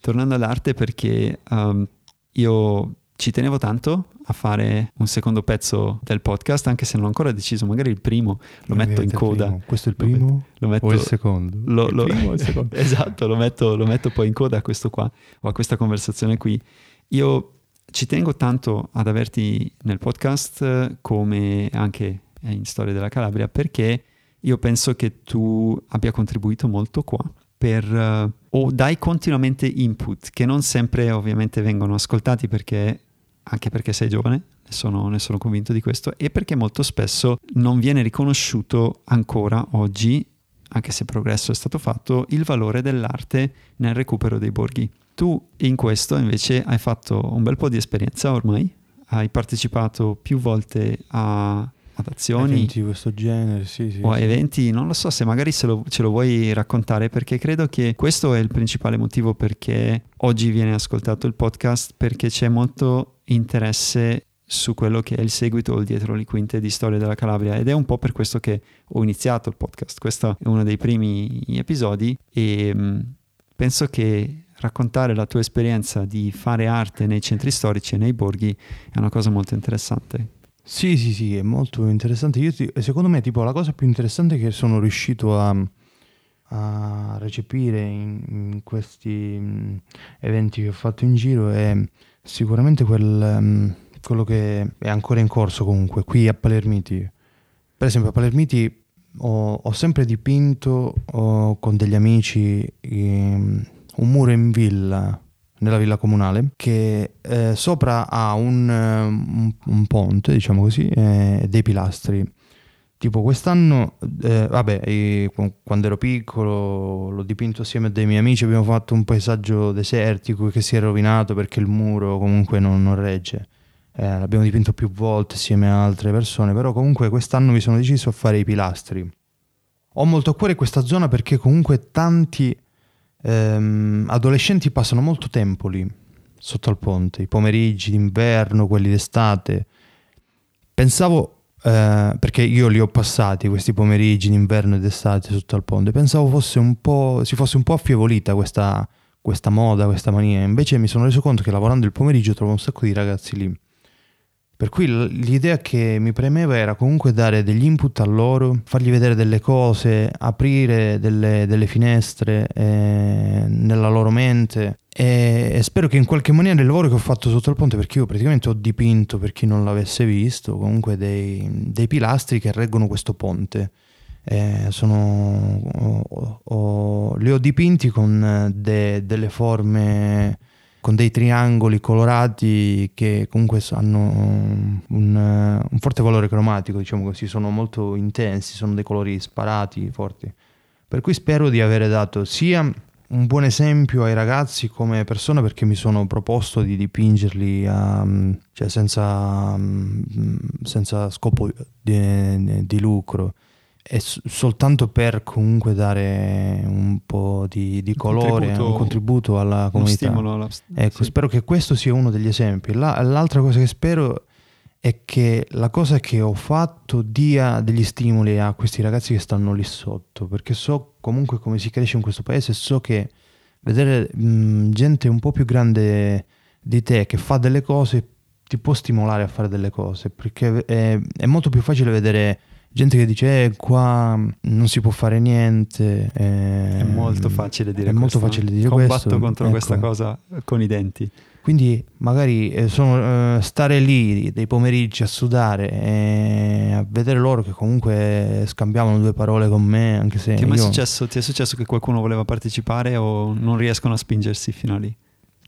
tornando all'arte perché um, io ci tenevo tanto a fare un secondo pezzo del podcast, anche se non ho ancora deciso, magari il primo lo metto in coda. Questo è il primo lo metto, o il secondo? Lo, il lo, primo il secondo? esatto, lo metto, lo metto poi in coda a questo qua, o a questa conversazione qui. Io ci tengo tanto ad averti nel podcast come anche in Storia della Calabria perché io penso che tu abbia contribuito molto qua per, uh, o dai continuamente input che non sempre ovviamente vengono ascoltati perché anche perché sei giovane, ne sono, ne sono convinto di questo, e perché molto spesso non viene riconosciuto ancora oggi, anche se progresso è stato fatto, il valore dell'arte nel recupero dei borghi. Tu in questo invece hai fatto un bel po' di esperienza ormai, hai partecipato più volte a, ad azioni eventi di questo genere, sì, sì, o a sì. eventi, non lo so se magari se lo, ce lo vuoi raccontare perché credo che questo è il principale motivo perché oggi viene ascoltato il podcast perché c'è molto interesse su quello che è il seguito o il dietro le quinte di Storia della Calabria ed è un po' per questo che ho iniziato il podcast. Questo è uno dei primi episodi e mm, penso che raccontare la tua esperienza di fare arte nei centri storici e nei borghi è una cosa molto interessante. Sì, sì, sì, è molto interessante. Io ti, secondo me, tipo, la cosa più interessante che sono riuscito a, a recepire in, in, questi mm, eventi che ho fatto in giro è sicuramente quel, um, quello che è ancora in corso comunque, qui a Palermiti. Per esempio, a Palermiti ho, ho sempre dipinto ho, con degli amici... Um, un muro in villa, nella villa comunale, che eh, sopra ha un, un, un, ponte, diciamo così, e dei pilastri. Tipo quest'anno, eh, vabbè, io, quando ero piccolo l'ho dipinto assieme a dei miei amici, abbiamo fatto un paesaggio desertico che si è rovinato perché il muro comunque non, non regge. eh, l'abbiamo dipinto più volte assieme a altre persone, però comunque quest'anno mi sono deciso a fare i pilastri. Ho molto a cuore questa zona perché comunque tanti ehm, adolescenti passano molto tempo lì, sotto al ponte, i pomeriggi d'inverno, quelli d'estate. Pensavo eh, perché io li ho passati questi pomeriggi d'inverno ed estate sotto al ponte, pensavo fosse un po', si fosse un po' affievolita questa, questa moda, questa mania, invece mi sono reso conto che lavorando il pomeriggio trovo un sacco di ragazzi lì. Per cui l'idea che mi premeva era comunque dare degli input a loro, fargli vedere delle cose, aprire delle, delle finestre eh, nella loro mente e, e, spero che in qualche maniera il lavoro che ho fatto sotto il ponte, perché io praticamente ho dipinto, per chi non l'avesse visto, comunque dei, dei pilastri che reggono questo ponte. Eh, sono, ho, ho, li ho dipinti con de, delle forme con dei triangoli colorati che comunque hanno un, un, forte valore cromatico, diciamo così, sono molto intensi, sono dei colori sparati, forti. Per cui spero di avere dato sia un buon esempio ai ragazzi come persona perché mi sono proposto di dipingerli a, cioè senza, senza scopo di, di lucro è soltanto per comunque dare un po' di, di colore, un contributo alla comunità. Stimolo alla... Ecco, sì. spero che questo sia uno degli esempi. La, l'altra cosa che spero è che la cosa che ho fatto dia degli stimoli a questi ragazzi che stanno lì sotto, perché so comunque come si cresce in questo paese, so che vedere mh, gente un po' più grande di te che fa delle cose ti può stimolare a fare delle cose, perché è, è molto più facile vedere gente che dice eh, qua non si può fare niente. Eh, è molto facile dire è questo. molto facile dire Combatto questo. contro ecco. questa cosa con i denti. Quindi magari eh, sono, eh, stare lì dei pomeriggi a sudare e a vedere loro che comunque scambiavano due parole con me, anche se... Ti è mai io... successo, ti è successo che qualcuno voleva partecipare o non riescono a spingersi fino a lì?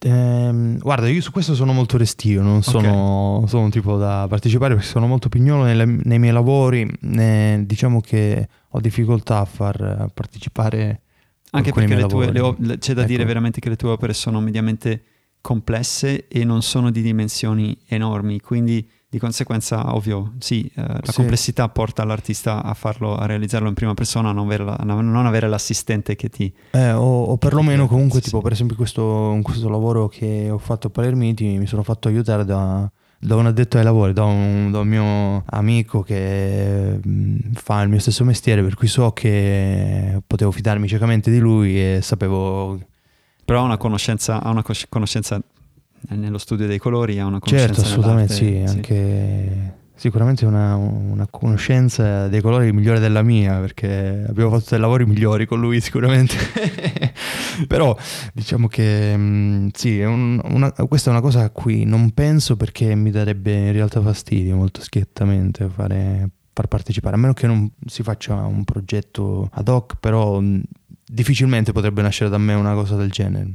Ehm, guarda, io su questo sono molto restio, non sono, okay. sono un tipo da partecipare perché sono molto pignolo nelle, nei miei lavori. Eh, diciamo che ho difficoltà a far partecipare. Anche perché le tue, le, c'è da ecco. dire veramente che le tue opere sono mediamente complesse e non sono di dimensioni enormi, quindi di conseguenza, ovvio, sì, eh, la sì. complessità porta l'artista a farlo, a realizzarlo in prima persona, a non avere, la, non avere l'assistente che ti... Eh, o, o perlomeno comunque, sì. tipo, per esempio, questo, questo lavoro che ho fatto a Palermiti, mi sono fatto aiutare da, da un addetto ai lavori, da un, da un, mio amico che mm, fa il mio stesso mestiere, per cui so che potevo fidarmi ciecamente di lui e sapevo... Però ha una conoscenza, ha una conoscenza nello studio dei colori ha una conoscenza certo assolutamente sì, sì, anche sicuramente una, una, conoscenza dei colori migliore della mia perché abbiamo fatto dei lavori migliori con lui sicuramente. Però diciamo che mh, mm, sì è un, una, questa è una cosa a cui non penso perché mi darebbe in realtà fastidio molto schiettamente fare, far partecipare a meno che non si faccia un progetto ad hoc però mh, mm, difficilmente potrebbe nascere da me una cosa del genere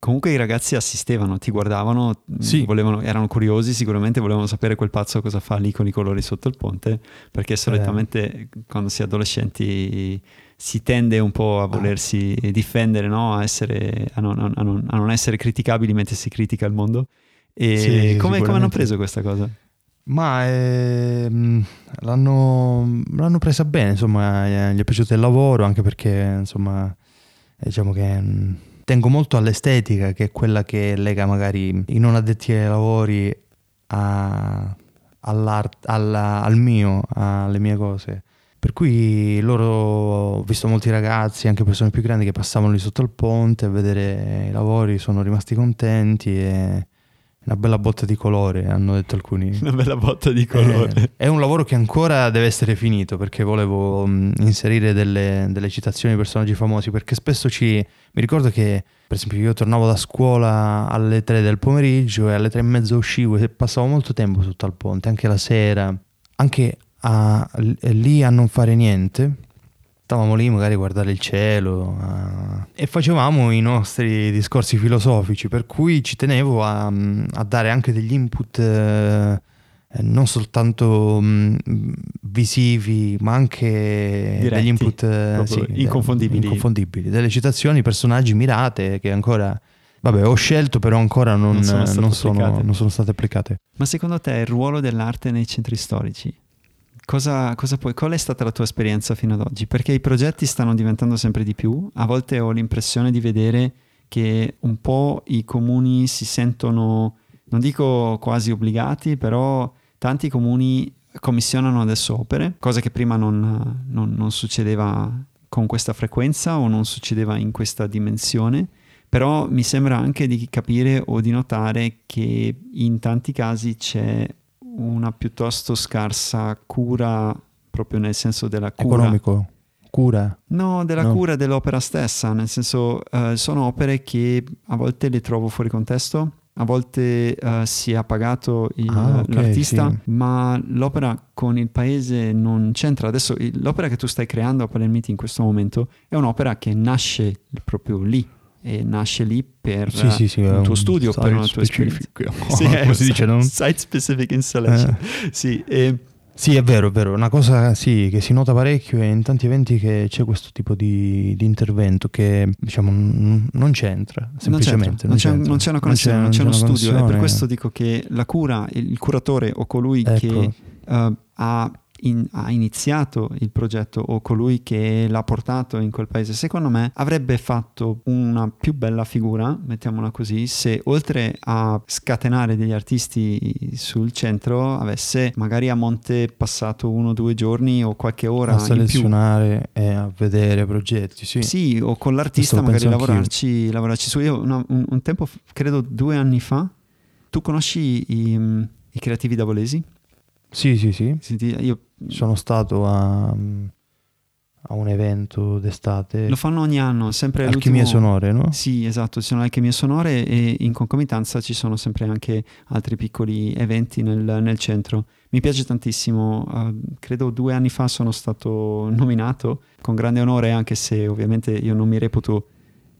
Comunque i ragazzi assistevano, ti guardavano, sì. volevano, erano curiosi, sicuramente volevano sapere quel pazzo cosa fa lì con i colori sotto il ponte, perché solitamente eh. quando si è adolescenti si tende un po' a volersi difendere, no? a, essere, a, non, a, non, a, non, essere criticabili mentre si critica il mondo. E sì, come, come hanno preso questa cosa? Ma ehm, l'hanno, l'hanno, presa bene, insomma, gli è piaciuto il lavoro, anche perché, insomma, diciamo che mm, tengo molto all'estetica, che è quella che lega magari i non addetti ai lavori a, alla, al mio, alle mie cose. Per cui loro, ho visto molti ragazzi, anche persone più grandi che passavano lì sotto il ponte a vedere i lavori, sono rimasti contenti e una bella botta di colore, hanno detto alcuni. Una bella botta di colore. Eh, è un lavoro che ancora deve essere finito perché volevo mh, inserire delle, delle, citazioni di personaggi famosi perché spesso ci... Mi ricordo che, per esempio, io tornavo da scuola alle 3 del pomeriggio e alle 3 e mezza uscivo e passavo molto tempo sotto al ponte, anche la sera, anche a, lì a non fare niente stavamo lì magari a guardare il cielo uh, e facevamo i nostri discorsi filosofici, per cui ci tenevo a, a dare anche degli input uh, non soltanto um, visivi, ma anche Diretti, degli input uh, sì, inconfondibili. inconfondibili, delle citazioni, personaggi mirate che ancora Vabbè, ho scelto, però ancora non, Non sono non sono, non sono state applicate. Ma secondo te il ruolo dell'arte nei centri storici? Cosa, cosa puoi, qual è stata la tua esperienza fino ad oggi? Perché i progetti stanno diventando sempre di più. A volte ho l'impressione di vedere che un po' i comuni si sentono, non dico quasi obbligati, però tanti comuni commissionano adesso opere, cosa che prima non, non- non succedeva con questa frequenza o non succedeva in questa dimensione. Però mi sembra anche di capire o di notare che in tanti casi c'è una piuttosto scarsa cura, proprio nel senso della cura. Economico, cura. No, della No. cura dell'opera stessa, nel senso eh, sono opere che a volte le trovo fuori contesto, a volte eh, si è appagato il- Ah, ok, l'artista, sì. ma l'opera con il paese non c'entra. Adesso l'opera che tu stai creando a Palermiti in questo momento è un'opera che nasce proprio lì e nasce lì per Sì, sì, sì. un tuo studio, per una tua esperienza. specific. Sì, come è si dice, no? Site specific installation. Sì, e Sì, è vero, è vero. Una cosa sì, che si nota parecchio è in tanti eventi che c'è questo tipo di, di intervento che diciamo non c'entra, semplicemente. non c'è, non c'è- c'entra. non c'è una connessione, non c'è, una uno studio. E per questo dico che la cura, il, curatore o colui che Ecco. eh, ha, in- ha iniziato il progetto o colui che l'ha portato in quel paese, secondo me avrebbe fatto una più bella figura, mettiamola così, se oltre a scatenare degli artisti sul centro avesse magari a monte passato uno o due giorni o qualche ora a selezionare e a vedere progetti, sì. Sì, o con l'artista magari lavorarci, lavorarci su. Io una- un, un tempo, credo due anni fa, tu conosci i, i creativi davolesi? Sì, sì, sì. Senti, Io, Sono stato a, a un evento d'estate. lo fanno ogni anno, sempre Alchimie sonore, no? Sì, esatto, ci sono alchimie sonore e in concomitanza ci sono sempre anche altri piccoli eventi nel, nel centro. Mi piace tantissimo, eh, credo due anni fa sono stato nominato con grande onore, anche se ovviamente io non mi reputo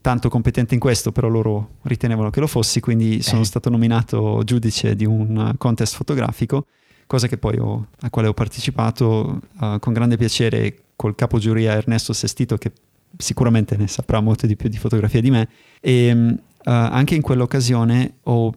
tanto competente in questo, però loro ritenevano che lo fossi, quindi sono Eh. stato nominato giudice di un contest fotografico, cosa che poi ho- a quale ho partecipato eh, con grande piacere col capo giuria Ernesto Sestito che sicuramente ne saprà molto di più di fotografia di me. E eh, anche in quell'occasione ho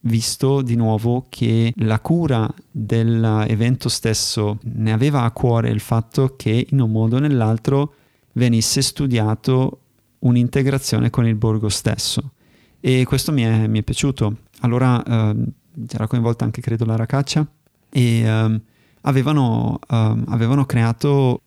visto di nuovo che la cura dell'evento stesso ne aveva a cuore il fatto che in un modo o nell'altro venisse studiato un'integrazione con il borgo stesso. E questo mi è, mi è piaciuto. Allora ehm, era coinvolta anche credo la Racaccia e ehm, avevano, ehm, avevano creato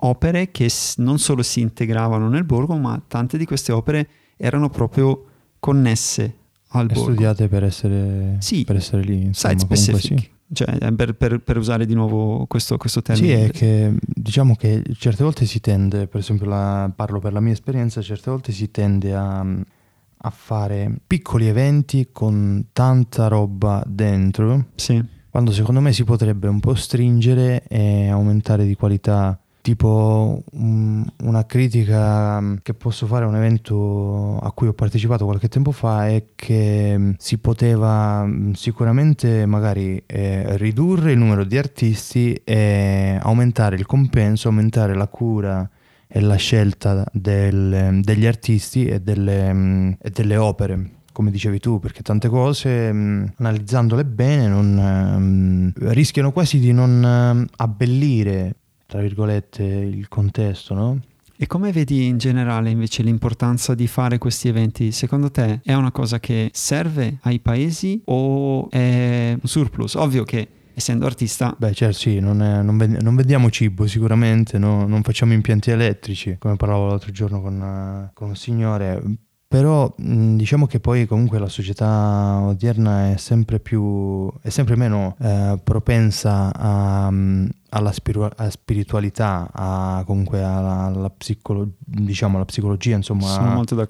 opere che non solo si integravano nel borgo, ma tante di queste opere erano proprio connesse al E borgo. studiate per essere, Sì. per essere lì. Insomma, Site sì. Cioè, eh, per, per- per usare di nuovo questo, questo Sì, termine. è che diciamo che certe volte si tende, per esempio la- parlo per la mia esperienza, certe volte si tende a, a fare piccoli eventi con tanta roba dentro, Sì. Quando secondo me si potrebbe un po' stringere e aumentare di qualità. Tipo mm, una critica mm, che posso fare a un evento a cui ho partecipato qualche tempo fa è che mm, si poteva mm, sicuramente magari eh, ridurre il numero di artisti e aumentare il compenso, aumentare la cura e la scelta del- degli artisti e delle, e delle opere come dicevi tu, perché tante cose, mh, analizzandole bene, non, ehm, rischiano quasi di non ehm, abbellire, tra virgolette, il contesto, no? E come vedi in generale invece l'importanza di fare questi eventi? Secondo te è una cosa che serve ai paesi o è un surplus? Ovvio che essendo artista Beh, certo, sì, non, è- non vend- non vendiamo cibo sicuramente, no? non facciamo impianti elettrici, come parlavo l'altro giorno con, eh, con un signore. Però diciamo che poi comunque la società odierna è sempre più è sempre meno eh, propensa a, alla spiru- a spiritualità, a, comunque alla, alla psicolo- diciamo, alla psicologia, insomma,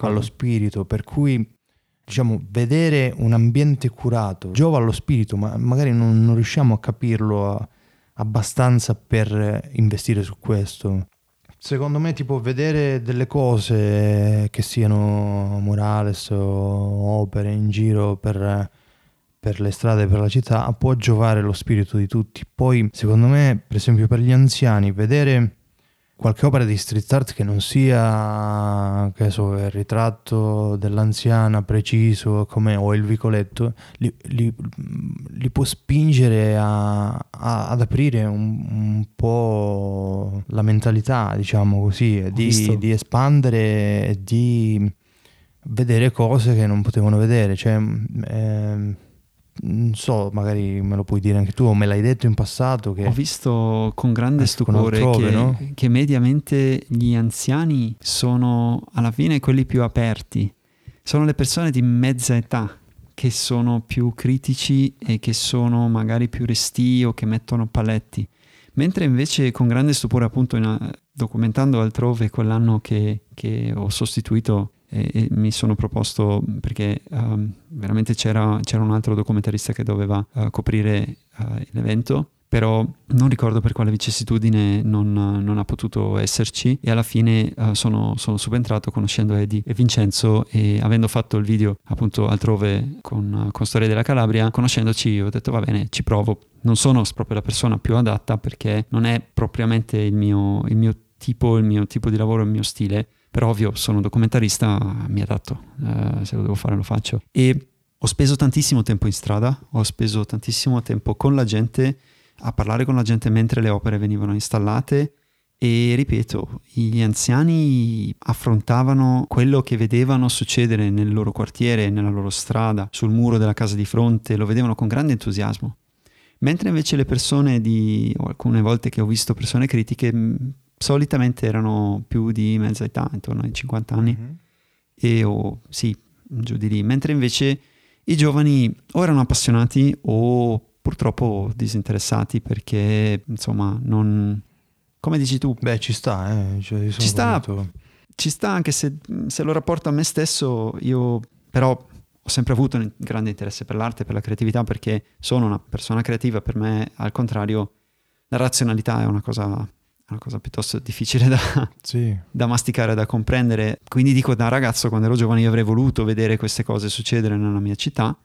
allo spirito, per cui diciamo vedere un ambiente curato giova allo spirito, ma magari non, non riusciamo a capirlo abbastanza per investire su questo. Secondo me, tipo, vedere delle cose che siano murales o opere in giro per, per le strade, per la città, può giovare lo spirito di tutti. Poi, secondo me, per esempio, per gli anziani, vedere qualche opera di street art che non sia che so, il ritratto dell'anziana preciso come, o il vicoletto li, li, li può spingere a, a, ad aprire un, un, po' la mentalità diciamo così di, di, espandere e di vedere cose che non potevano vedere. Cioè, eh, non so, magari me lo puoi dire anche tu o me l'hai detto in passato che... Ho visto con grande stupore altrove, che, no? che mediamente gli anziani sono alla fine quelli più aperti, sono le persone di mezza età che sono più critici e che sono magari più resti o che mettono paletti. Mentre invece con grande stupore appunto in, documentando altrove quell'anno che, che ho sostituito e, e mi sono proposto perché um, veramente c'era, c'era, un altro documentarista che doveva uh, coprire uh, l'evento però non ricordo per quale vicissitudine non, non, ha potuto esserci e alla fine uh, sono, sono, subentrato conoscendo Eddie e Vincenzo e avendo fatto il video appunto altrove con, con Storia della Calabria, conoscendoci ho detto va bene, ci provo. Non sono proprio la persona più adatta perché non è propriamente il mio, il mio tipo, il mio tipo di lavoro, il mio stile, però ovvio sono documentarista, mi adatto, eh, se lo devo fare lo faccio. E ho speso tantissimo tempo in strada, ho speso tantissimo tempo con la gente, a parlare con la gente mentre le opere venivano installate e ripeto, gli anziani affrontavano quello che vedevano succedere nel loro quartiere, nella loro strada, sul muro della casa di fronte, lo vedevano con grande entusiasmo. Mentre invece le persone di, o alcune volte che ho visto persone critiche, solitamente erano più di mezza età, intorno ai 50 anni, mm-hmm. e o sì, giù di lì, mentre invece i giovani o erano appassionati o purtroppo disinteressati perché insomma non... come dici tu? Beh ci sta, eh? cioè, ci, sta ci sta anche se, se lo rapporto a me stesso, io però ho sempre avuto un grande interesse per l'arte, per la creatività perché sono una persona creativa, per me al contrario la razionalità è una cosa una cosa piuttosto difficile da, sì. da masticare, da comprendere. Quindi dico da ragazzo, quando ero giovane, io avrei voluto vedere queste cose succedere nella mia città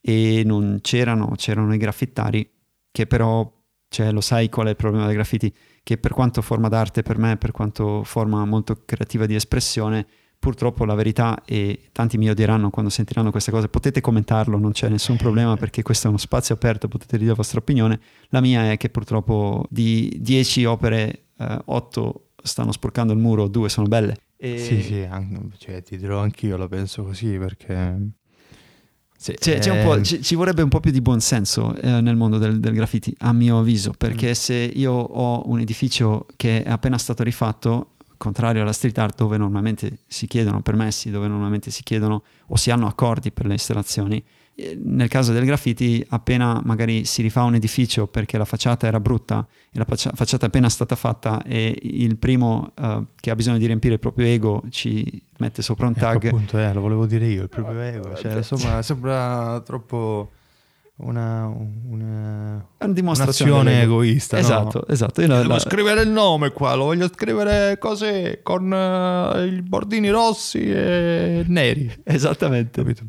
e non c'erano, c'erano i graffittari che però, cioè lo sai qual è il problema dei graffiti, che per quanto forma d'arte per me, per quanto forma molto creativa di espressione, purtroppo la verità, e tanti mi odieranno quando sentiranno queste cose, potete commentarlo, non c'è nessun problema perché questo è uno spazio aperto, potete dire la vostra opinione. La mia è che purtroppo di 10 opere eh, 8 stanno sporcando il muro, 2 sono belle. E... Sì, sì, anche, cioè, ti dirò anch'io, la penso così perché... Sì, cioè, eh... ci, ci, vorrebbe un po' più di buonsenso eh, nel mondo del, del, graffiti, a mio avviso, perché mm. se io ho un edificio che è appena stato rifatto, contrario alla street art dove normalmente si chiedono permessi, dove normalmente si chiedono o si hanno accordi per le installazioni, nel caso del graffiti, appena magari si rifà un edificio perché la facciata era brutta e la facciata è appena stata fatta e il primo uh, che ha bisogno di riempire il proprio ego ci mette sopra un ecco, tag. Ecco appunto, eh, lo volevo dire io, il proprio ego. Cioè, insomma, sembra troppo una, una, una dimostrazione egoista. Esatto, no? esatto. Io devo la... scrivere il nome qua, lo voglio scrivere così, con uh, i bordini rossi e neri. Esattamente. Capito?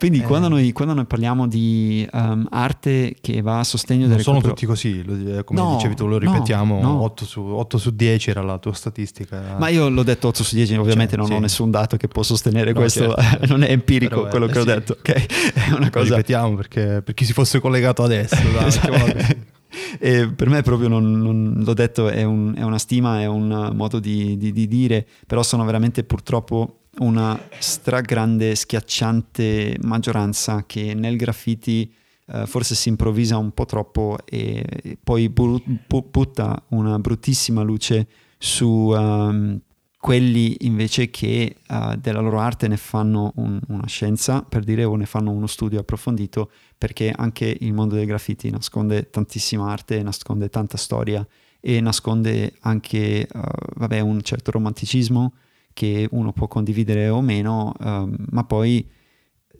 Quindi eh. quando, noi, quando, noi, parliamo di um, arte che va a sostegno del recupero... sono tutti così, lo, come no, dicevi tu, lo ripetiamo, no, no. 8, su, 8, su, 10 era la tua statistica. Ma io l'ho detto 8 su 10, ovviamente cioè, non sì. ho nessun dato che può sostenere questo, certo. non è empirico Però quello è, che eh, ho sì. detto, ok? È una cosa... Lo ripetiamo perché per chi si fosse collegato adesso. Dai, esatto. e per me proprio non, non l'ho detto, è, un, è, una stima, è un modo di, di, di dire, però sono veramente purtroppo una stragrande, schiacciante maggioranza che nel graffiti eh, forse si improvvisa un po' troppo e poi bu- bu- butta una bruttissima luce su um, quelli invece che uh, della loro arte ne fanno un, una scienza, per dire, o ne fanno uno studio approfondito, perché anche il mondo dei graffiti nasconde tantissima arte, nasconde tanta storia e nasconde anche uh, vabbè, un certo romanticismo, che uno può condividere o meno, um, ma poi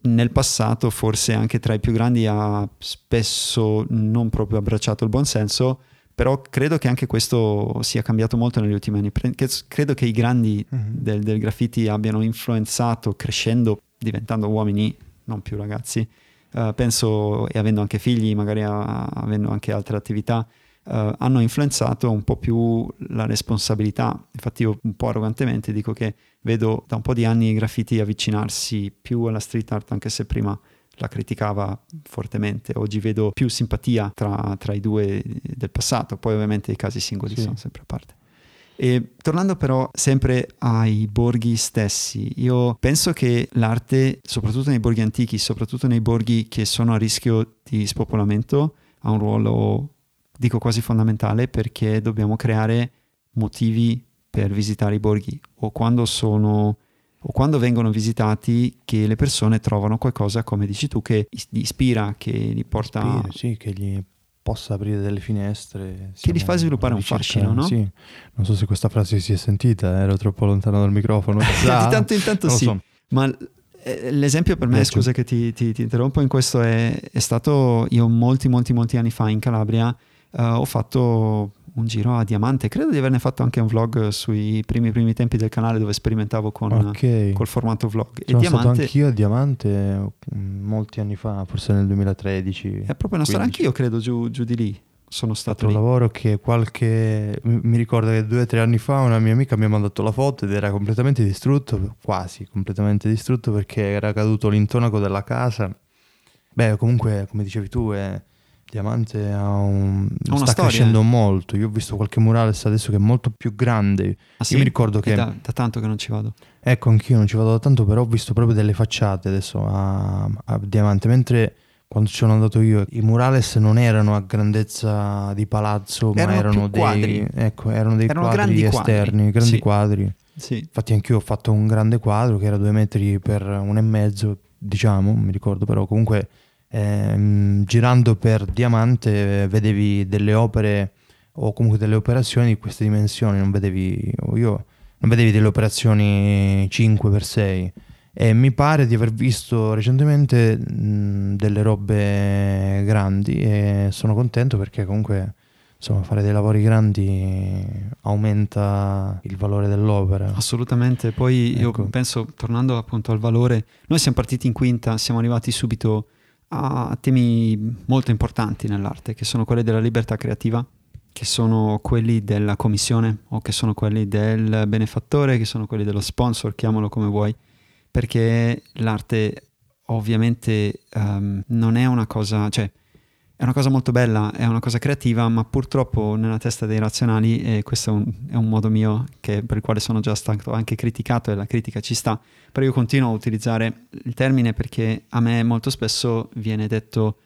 nel passato forse anche tra i più grandi ha spesso non proprio abbracciato il buonsenso, però credo che anche questo sia cambiato molto negli ultimi anni. Credo che i grandi mm-hmm. del, del, graffiti abbiano influenzato crescendo, diventando uomini, non più ragazzi, uh, penso e avendo anche figli, magari a, avendo anche altre attività, uh, hanno influenzato un po' più la responsabilità. Infatti io un po' arrogantemente dico che vedo da un po' di anni i graffiti avvicinarsi più alla street art, anche se prima la criticava fortemente. Oggi vedo più simpatia tra, tra i due del passato, poi ovviamente i casi singoli sì. sono sempre a parte. E tornando però sempre ai borghi stessi, io penso che l'arte, soprattutto nei borghi antichi, soprattutto nei borghi che sono a rischio di spopolamento, ha un ruolo, dico quasi fondamentale, perché dobbiamo creare motivi per visitare i borghi o quando sono o quando vengono visitati che le persone trovano qualcosa, come dici tu, che li ispira, che li porta... Ispira, sì, che gli possa aprire delle finestre. Che li fa sviluppare un fascino, no? Sì, non so se questa frase si è sentita, ero troppo lontano dal microfono. di tanto in tanto sì, so. ma eh, l'esempio per me, scusa che ti, ti, ti, interrompo in questo, è, è, stato io molti, molti, molti anni fa in Calabria uh, ho fatto un giro a diamante. Credo di averne fatto anche un vlog sui primi, primi tempi del canale dove sperimentavo con okay. col formato vlog. Sono e diamante, stato anch'io a diamante mm, molti anni fa, forse nel 2013. È proprio una storia, anch'io credo giù, giù di lì. Sono stato un lavoro che qualche mi ricordo che due o tre anni fa una mia amica mi ha mandato la foto ed era completamente distrutto, quasi completamente distrutto perché era caduto l'intonaco della casa. Beh, comunque, come dicevi tu, è Diamante ha un... sta storia. crescendo molto. Io ho visto qualche murales adesso che è molto più grande. Ah, sì? Io mi ricordo che... Da, da, tanto che non ci vado. Ecco, anch'io non ci vado da tanto, però ho visto proprio delle facciate adesso a, a Diamante. Mentre quando ci sono andato io i murales non erano a grandezza di palazzo, erano ma erano dei, quadri. Ecco, erano dei erano quadri esterni, quadri. grandi sì. quadri. Sì. Infatti anch'io ho fatto un grande quadro che era due metri per un e mezzo, diciamo, mi ricordo, però comunque eh, girando per Diamante vedevi delle opere o comunque delle operazioni di queste dimensioni, non vedevi, io non vedevi delle operazioni 5x6 e mi pare di aver visto recentemente mh, delle robe grandi e sono contento perché comunque insomma fare dei lavori grandi aumenta il valore dell'opera. Assolutamente, poi ecco. io penso tornando appunto al valore, noi siamo partiti in quinta, siamo arrivati subito a temi molto importanti nell'arte, che sono quelli della libertà creativa, che sono quelli della commissione o che sono quelli del benefattore, che sono quelli dello sponsor, chiamalo come vuoi, perché l'arte ovviamente um, non è una cosa, cioè è una cosa molto bella, è una cosa creativa, ma purtroppo nella testa dei razionali, e questo è un, è un modo mio che, per il quale sono già stato anche criticato e la critica ci sta, però io continuo a utilizzare il termine perché a me molto spesso viene detto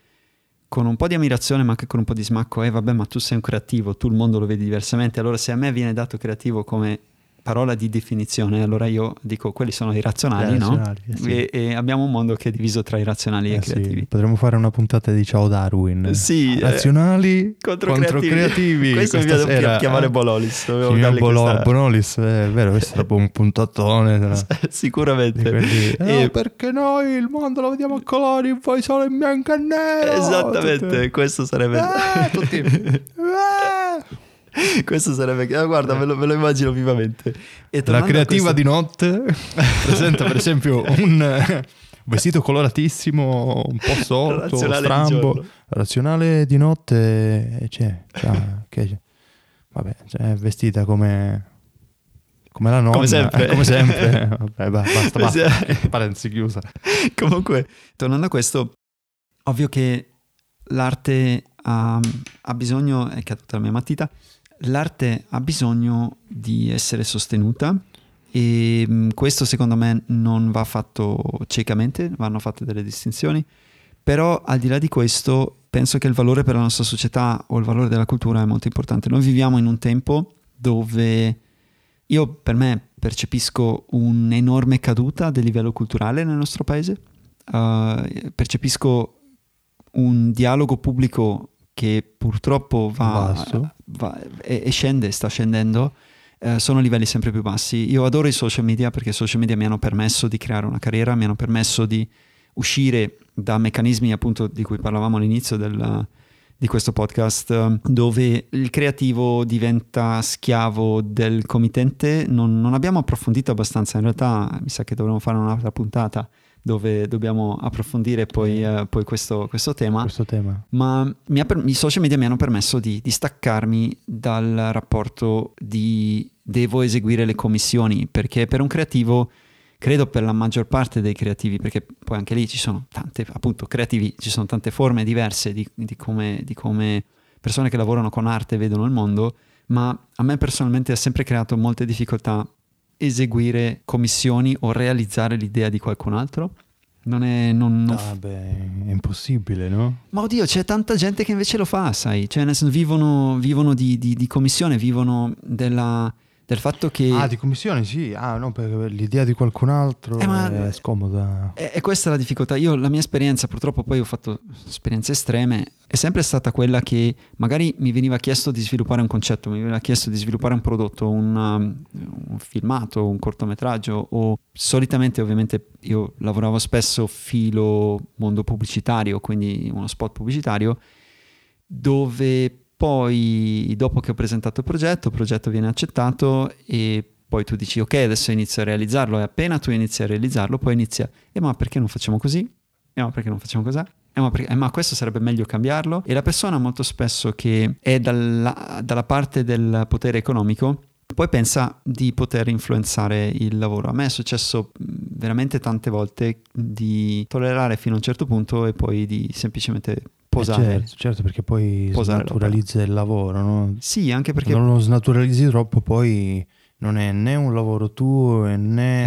con un po' di ammirazione ma anche con un po' di smacco, eh vabbè ma tu sei un creativo, tu il mondo lo vedi diversamente, allora se a me viene dato creativo come parola di definizione, allora io dico quelli sono i razionali, no? Eh, sì. e, e, abbiamo un mondo che è diviso tra i razionali eh, e i creativi. Sì. Potremmo fare una puntata di Ciao Darwin. Sì, eh, razionali contro, contro creativi. creativi. Questo mi viene chiamare Bololis. Bolo, questa... Bonolis, è vero, questo è un puntatone. Tra... Sicuramente. Quelli... e... Eh, perché noi il mondo lo vediamo a colori, poi solo in bianco e nero. Esattamente, tutti... questo sarebbe... Eh, tutti... eh. Questo sarebbe... Ah, guarda, me lo, me lo, immagino vivamente. La creativa questo... di notte presenta per esempio un vestito coloratissimo, un po' sotto, strambo. Di razionale di notte c'è, cioè, che, vabbè, cioè, vestita come come la nonna, come sempre. Eh, come sempre. Vabbè, basta, basta. Parentesi chiusa. Comunque, tornando a questo, ovvio che l'arte ha, ha bisogno, è caduta la mia matita, l'arte ha bisogno di essere sostenuta e mm, questo secondo me non va fatto ciecamente, vanno fatte delle distinzioni, però al di là di questo penso che il valore per la nostra società o il valore della cultura è molto importante. Noi viviamo in un tempo dove io per me percepisco un'enorme caduta del livello culturale nel nostro paese, uh, percepisco un dialogo pubblico che purtroppo va, va e, e, scende, sta scendendo, eh, sono livelli sempre più bassi. Io adoro i social media perché i social media mi hanno permesso di creare una carriera, mi hanno permesso di uscire da meccanismi appunto di cui parlavamo all'inizio del, di questo podcast, dove il creativo diventa schiavo del committente. Non, non abbiamo approfondito abbastanza, in realtà mi sa che dovremmo fare un'altra puntata dove dobbiamo approfondire poi, uh, poi questo, questo, tema. questo, tema. Ma per- i social media mi hanno permesso di, di staccarmi dal rapporto di devo eseguire le commissioni, perché per un creativo credo per la maggior parte dei creativi, perché poi anche lì ci sono tante, appunto, creativi, ci sono tante forme diverse di, di, come, di, come, persone che lavorano con arte vedono il mondo, ma a me personalmente ha sempre creato molte difficoltà eseguire commissioni o realizzare l'idea di qualcun altro. Non è. Non, non ah, beh, è impossibile, no? Ma oddio, c'è tanta gente che invece lo fa, sai? Cioè, nel senso, vivono, vivono di, di, di commissione, vivono della del fatto che... Ah, di commissione, sì. Ah, no, perché l'idea di qualcun altro eh, è scomoda. E, e questa è la difficoltà. Io, la mia esperienza, purtroppo poi ho fatto esperienze estreme, è sempre stata quella che magari mi veniva chiesto di sviluppare un concetto, mi veniva chiesto di sviluppare un prodotto, un, um, un filmato, un cortometraggio o solitamente ovviamente io lavoravo spesso filo mondo pubblicitario, quindi uno spot pubblicitario, dove poi, dopo che ho presentato il progetto, il progetto viene accettato e poi tu dici ok, adesso inizio a realizzarlo e appena tu inizi a realizzarlo, poi inizia, e ma perché non facciamo così? E ma perché non facciamo così? Eh ma, perché, eh ma, questo sarebbe meglio cambiarlo? E la persona molto spesso che è dalla, dalla parte del potere economico poi pensa di poter influenzare il lavoro. A me è successo veramente tante volte di tollerare fino a un certo punto e poi di semplicemente posare. Eh certo, certo, perché poi snaturalizza il lavoro, no? Sì, anche perché... Non lo snaturalizzi troppo poi non è né un lavoro tuo né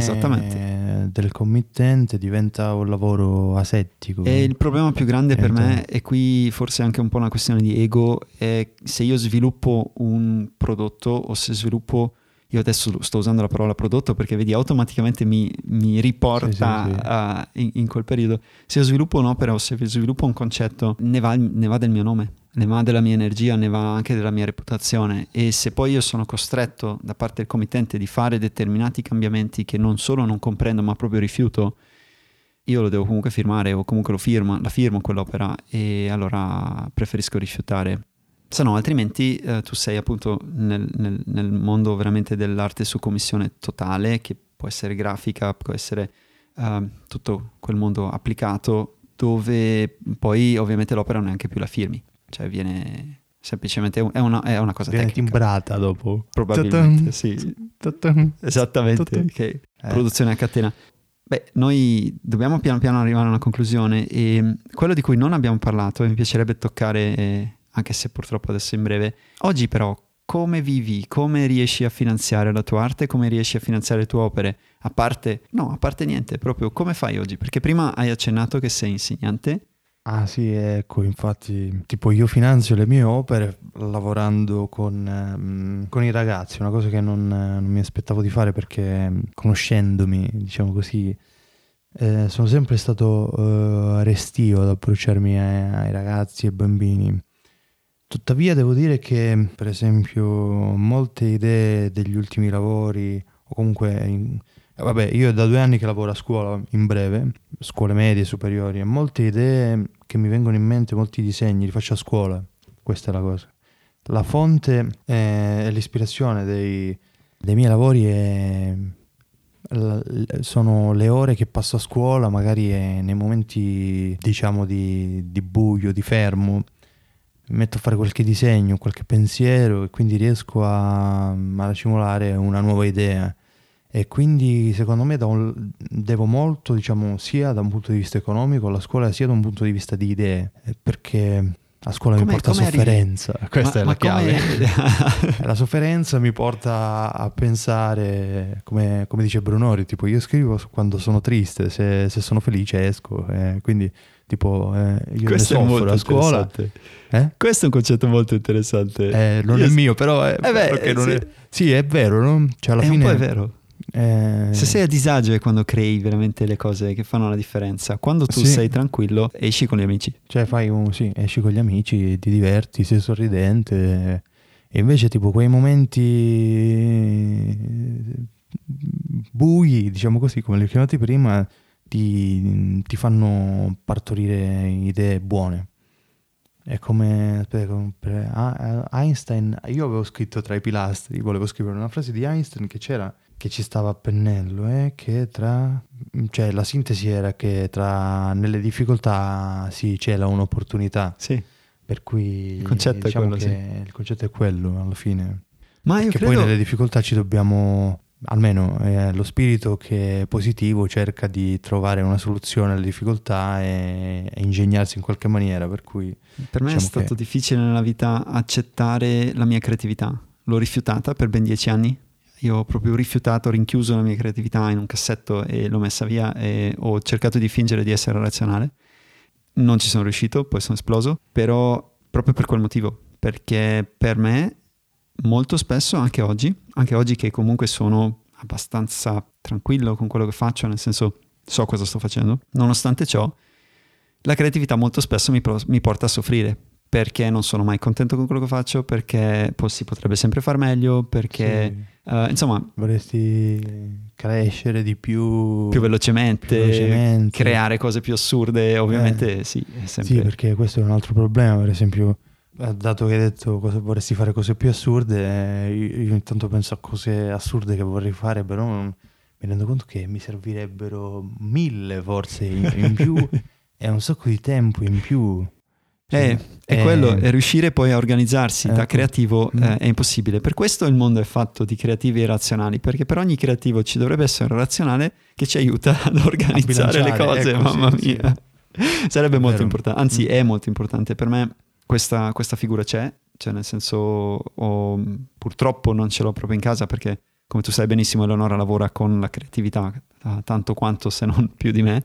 del committente, diventa un lavoro asettico. E il problema più grande per me, e qui forse anche un po' una questione di ego, è se io sviluppo un prodotto o se sviluppo io adesso sto usando la parola prodotto perché vedi automaticamente mi, mi riporta sì, sì, sì. A, in, in, quel periodo. Se io sviluppo un'opera o se sviluppo un concetto, ne va, ne va del mio nome, ne va della mia energia, ne va anche della mia reputazione e se poi io sono costretto da parte del committente di fare determinati cambiamenti che non solo non comprendo ma proprio rifiuto, io lo devo comunque firmare o comunque lo firmo, la firmo quell'opera e allora preferisco rifiutare se no altrimenti eh, tu sei appunto nel, nel, nel, mondo veramente dell'arte su commissione totale, che può essere grafica, può essere uh, tutto quel mondo applicato, dove poi ovviamente l'opera non è neanche più la firmi, cioè viene semplicemente è una, è una cosa viene tecnica. timbrata dopo. Probabilmente, sì. Esattamente, okay. eh. produzione a catena. Beh, noi dobbiamo piano piano arrivare a una conclusione e quello di cui non abbiamo parlato e mi piacerebbe toccare... Eh, anche se purtroppo adesso in breve. Oggi però come vivi, come riesci a finanziare la tua arte, come riesci a finanziare le tue opere, a parte, no, a parte niente, proprio come fai oggi? Perché prima hai accennato che sei insegnante. Ah sì, ecco, infatti, tipo io finanzio le mie opere lavorando con, ehm, con i ragazzi, una cosa che non, non, mi aspettavo di fare perché conoscendomi, diciamo così, eh, sono sempre stato eh, restio ad approcciarmi ai, ai ragazzi e ai bambini Tuttavia devo dire che, per esempio, molte idee degli ultimi lavori, o comunque, in, eh, vabbè, io da due anni che lavoro a scuola, in breve, scuole medie, superiori, e molte idee che mi vengono in mente, molti disegni, li faccio a scuola, questa è la cosa. La fonte e l'ispirazione dei, dei miei lavori è, sono le ore che passo a scuola, magari nei momenti diciamo di, di buio, di fermo, metto a fare qualche disegno, qualche pensiero e quindi riesco a, a racimolare una nuova idea. E quindi secondo me un, devo molto, diciamo, sia da un punto di vista economico alla scuola, sia da un punto di vista di idee, perché la scuola come, mi porta sofferenza, arrivi? questa ma, è la chiave. la sofferenza mi porta a pensare, come, come, dice Brunori, tipo io scrivo quando sono triste, se, se sono felice esco, eh, quindi tipo eh, io Questo ne soffro a scuola. Eh? Questo è un concetto molto interessante. Eh, non io è mio, però è, eh beh, sì. È... sì. è vero, no? Cioè, alla è fine... un po' è vero. Eh... Se sei a disagio è quando crei veramente le cose che fanno la differenza. Quando tu sì. sei tranquillo, esci con gli amici. Cioè, fai un sì, esci con gli amici, ti diverti, sei sorridente. E invece, tipo, quei momenti bui, diciamo così, come li ho chiamati prima, ti, ti fanno partorire idee buone. È come, aspetta, Einstein, io avevo scritto tra i pilastri, volevo scrivere una frase di Einstein che c'era, che ci stava a pennello è che tra cioè la sintesi era che tra nelle difficoltà si cela un'opportunità Sì. per cui Il concetto è diciamo quello, che il concetto è quello alla fine Ma io che credo... poi nelle difficoltà ci dobbiamo almeno eh, lo spirito che è positivo cerca di trovare una soluzione alle difficoltà e, e ingegnarsi in qualche maniera per cui Per me è Diciamo stato che- difficile nella vita accettare la mia creatività. L'ho rifiutata per ben dieci anni. Io ho proprio rifiutato, rinchiuso la mia creatività in un cassetto e l'ho messa via e ho cercato di fingere di essere razionale. Non ci sono riuscito, poi sono esploso, però proprio per quel motivo, perché per me molto spesso, anche oggi, anche oggi che comunque sono abbastanza tranquillo con quello che faccio, nel senso so cosa sto facendo, nonostante ciò, la creatività molto spesso mi, pro- mi porta a soffrire perché non sono mai contento con quello che faccio, perché poi si potrebbe sempre far meglio, perché sì, eh, insomma vorresti crescere di più più velocemente, più velocemente. creare cose più assurde, ovviamente sì, è sempre... Sì, perché questo è un altro problema, per esempio, eh, dato che hai detto cosa vorresti fare cose più assurde, eh, io, io intanto penso a cose assurde che vorrei fare, però non- mi rendo conto che mi servirebbero mille forse in, in più e un sacco di tempo in più. Cioè, Eh, è eh, quello, è riuscire poi a organizzarsi da ecco. creativo Mm. eh, è impossibile. Per questo il mondo è fatto di creativi e razionali, perché per ogni creativo ci dovrebbe essere un razionale che ci aiuta ad organizzare le cose, ecco, mamma sì, sì. mia. Sarebbe molto importante, anzi Mm. è molto importante. Per me questa, questa figura c'è, cioè nel senso ho- purtroppo non ce l'ho proprio in casa perché come tu sai benissimo Eleonora lavora con la creatività eh, tanto quanto se non più di me.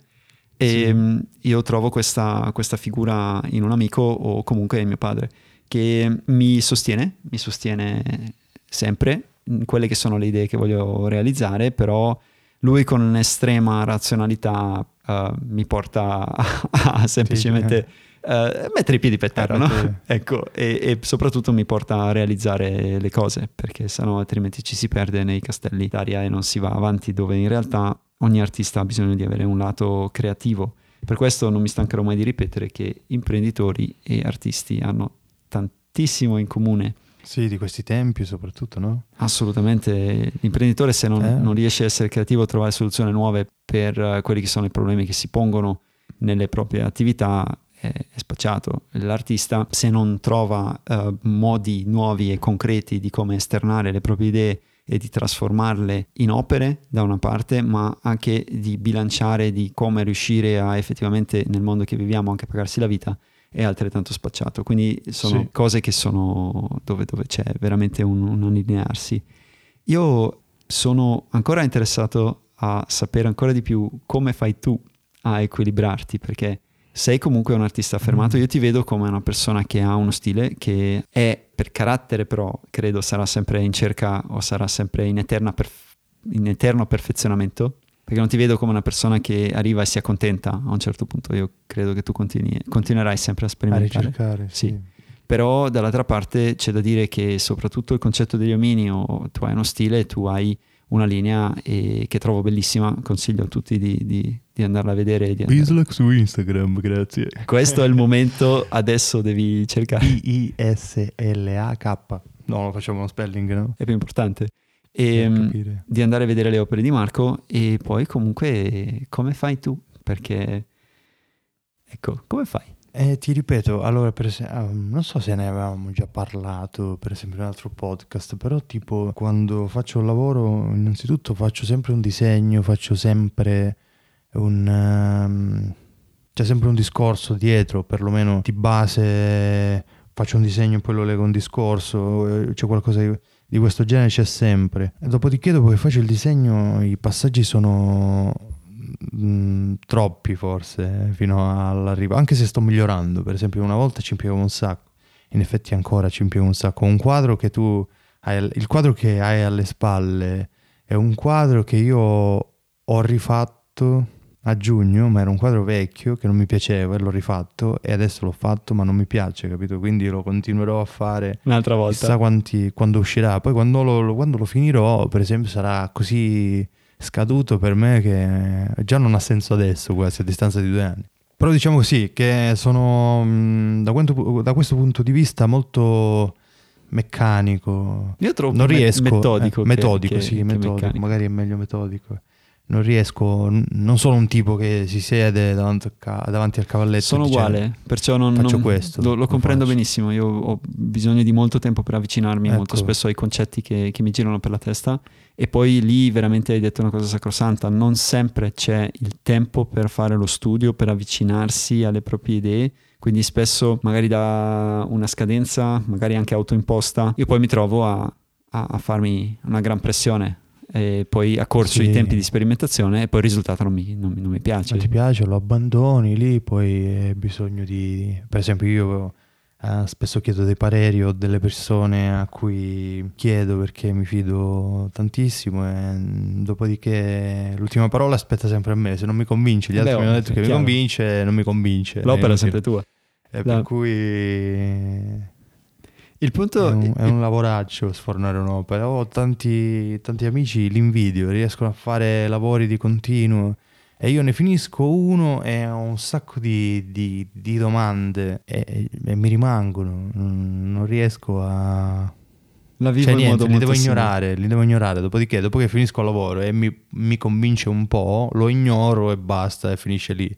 E Sì. mh, io trovo questa, questa figura in un amico o comunque in mio padre che mi sostiene, mi sostiene sempre in quelle che sono le idee che voglio realizzare, però lui con un'estrema razionalità eh, mi porta a, a semplicemente eh, mettere i piedi per terra, no? Sì. ecco, e, e soprattutto mi porta a realizzare le cose, perché sennò altrimenti ci si perde nei castelli d'aria e non si va avanti, dove in realtà ogni artista ha bisogno di avere un lato creativo. Per questo non mi stancherò mai di ripetere che imprenditori e artisti hanno tantissimo in comune. Sì, di questi tempi soprattutto, no? Assolutamente, l'imprenditore se non, Eh. non riesce a essere creativo, a trovare soluzioni nuove per eh, quelli che sono i problemi che si pongono nelle proprie attività, è, spacciato. L'artista se non trova eh, modi nuovi e concreti di come esternare le proprie idee e di trasformarle in opere da una parte, ma anche di bilanciare di come riuscire a effettivamente nel mondo che viviamo anche pagarsi la vita, è altrettanto spacciato. Quindi sono Sì. cose che sono dove, dove c'è veramente un, un allinearsi. Io sono ancora interessato a sapere ancora di più come fai tu a equilibrarti, perché sei comunque un artista affermato. Mm. Io ti vedo come una persona che ha uno stile che è per carattere, però credo sarà sempre in cerca o sarà sempre in, perf- in eterno perfezionamento. Perché non ti vedo come una persona che arriva e si accontenta a un certo punto. Io credo che tu continui- continuerai sempre a A sperimentare. ricercare, Sì. sì. Però dall'altra parte c'è da dire che soprattutto il concetto degli omini, o tu hai uno stile, tu hai una linea e- che trovo bellissima, consiglio a tutti di, di- di andarla a vedere. Di andare- Bislak su Instagram, grazie. Questo è il momento, adesso devi cercare, I-I-S-L-A-K. No, lo facciamo uno spelling, no? è più importante. Per E, di andare a vedere le opere di Marco e poi comunque come fai tu? Perché, ecco, come fai? Eh, ti ripeto, allora, per esempio, non so se ne avevamo già parlato, per esempio, in un altro podcast, però tipo quando faccio un lavoro, innanzitutto faccio sempre un disegno, faccio sempre un... ehm, c'è sempre un discorso dietro, perlomeno di base faccio un disegno e poi lo leggo un discorso, eh, c'è qualcosa di, di questo genere, c'è sempre. E dopodiché, dopo che faccio il disegno, i passaggi sono mm, troppi forse eh, fino all'arrivo, anche se sto migliorando, per esempio una volta ci impiegavo un sacco, in effetti ancora ci impiego un sacco, un quadro che tu hai, il quadro che hai alle spalle è un quadro che io ho rifatto a giugno, ma era un quadro vecchio che non mi piaceva e l'ho rifatto e adesso l'ho fatto ma non mi piace, capito? Quindi lo continuerò a fare Un'altra chissà volta. quanti, quando uscirà. Poi quando lo, quando lo finirò, per esempio, sarà così scaduto per me che già non ha senso adesso, quasi a distanza di due anni. Però diciamo così, che sono mh, da, quanto- da questo punto di vista molto meccanico. Io trovo non riesco. metodico eh, che- metodico, che- sì, che metodico. meccanico. Magari è meglio metodico. Non riesco, non sono un tipo che si siede davanti, davanti al cavalletto. Sono e dice, uguale, perciò non, faccio non- questo, lo, lo lo comprendo faccio. benissimo. Io ho bisogno di molto tempo per avvicinarmi Ecco. molto spesso ai concetti che, che mi girano per la testa. E poi lì veramente hai detto una cosa sacrosanta: non sempre c'è il tempo per fare lo studio, per avvicinarsi alle proprie idee. Quindi spesso, magari da una scadenza, magari anche autoimposta, io poi mi trovo a, a- a farmi una gran pressione. E poi a corso Sì. i tempi di sperimentazione e poi il risultato non mi, non mi- non mi piace. Non ti piace, lo abbandoni lì, poi hai bisogno di... Per esempio io eh, spesso chiedo dei pareri o delle persone a cui chiedo perché mi fido tantissimo e mm, dopodiché l'ultima parola aspetta sempre a me, se non mi convince, gli Beh, altri mi hanno detto che mi chiaro. convince, non mi convince. L'opera è inutile. sempre tua. E La- per cui Il punto è un, è un lavoraccio sfornare un'opera. Ho tanti, tanti amici, li invidio, riescono a fare lavori di continuo e io ne finisco uno e ho un sacco di, di- di domande e, e mi rimangono. Non riesco a... la vivo Cioè niente, li devo simile. ignorare, li devo ignorare. Dopodiché, dopo che finisco il lavoro e mi, mi convince un po', lo ignoro e basta e finisce lì.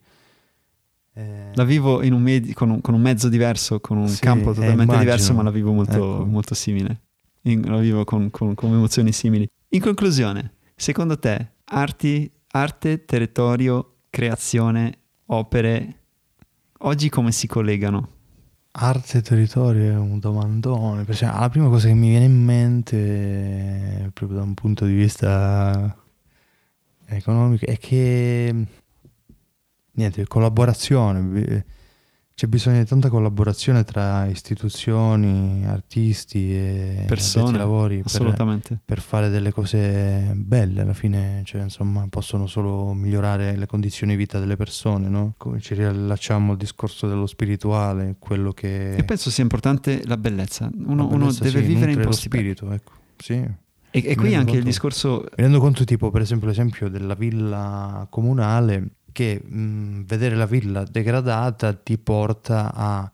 Eh, La vivo in un med- con, un, con un mezzo diverso, con un Sì, campo eh, totalmente immagino. diverso, ma la vivo molto, Ecco. molto simile. In- la vivo con, con- con emozioni simili. In conclusione, secondo te, arti, arte, territorio, creazione, opere, oggi come si collegano? Arte e territorio è un domandone. perché la prima cosa che mi viene in mente, eh, proprio da un punto di vista economico, è che niente, collaborazione. C'è bisogno di tanta collaborazione tra istituzioni, artisti e Persone, lavori per, Assolutamente. per fare delle cose belle alla fine, cioè insomma possono solo migliorare le condizioni di vita delle persone, no? Come ci riallacciamo al discorso dello spirituale, quello che... E penso sia importante la bellezza. Uno, la uno bellezza, deve sì, vivere in lo posti belli. spirito, ecco. Sì. E, e qui anche il conto- discorso Mi rendo conto tipo per esempio l'esempio della villa comunale che mh, vedere la villa degradata ti porta a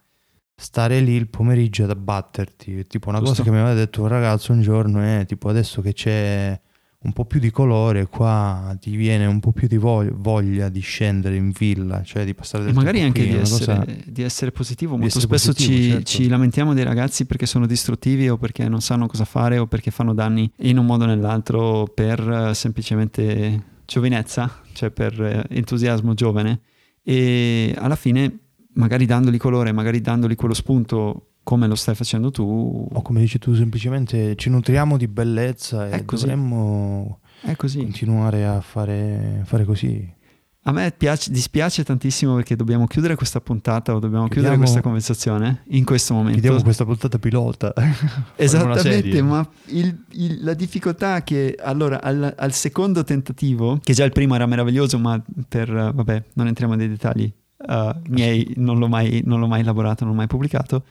stare lì il pomeriggio ad abbatterti. Tipo una Giusto. cosa che mi aveva detto un ragazzo un giorno è tipo adesso che c'è un po' più di colore qua ti viene un po' più di vog- voglia di scendere in villa, cioè di passare E del magari tempo anche qui, di una cosa- essere, di essere positivo. Molto essere spesso positivo, ci, certo. ci lamentiamo dei ragazzi perché sono distruttivi o perché non sanno cosa fare o perché fanno danni in un modo o nell'altro per eh, semplicemente giovinezza, cioè per eh, entusiasmo giovane. E alla fine, magari dandogli colore, magari dandogli quello spunto come lo stai facendo tu, O come dici tu, semplicemente ci nutriamo di bellezza e dovremmo continuare a fare, fare così. A me piace- dispiace tantissimo perché dobbiamo chiudere questa puntata o dobbiamo chiudere Chiudiamo- questa conversazione in questo momento. Chiediamo questa puntata pilota. Esattamente, ma il- il- la difficoltà è che allora al, al secondo tentativo, che già il primo era meraviglioso, ma per vabbè, non entriamo nei dettagli eh, miei, non l'ho, mai, non l'ho mai elaborato, non l'ho mai pubblicato.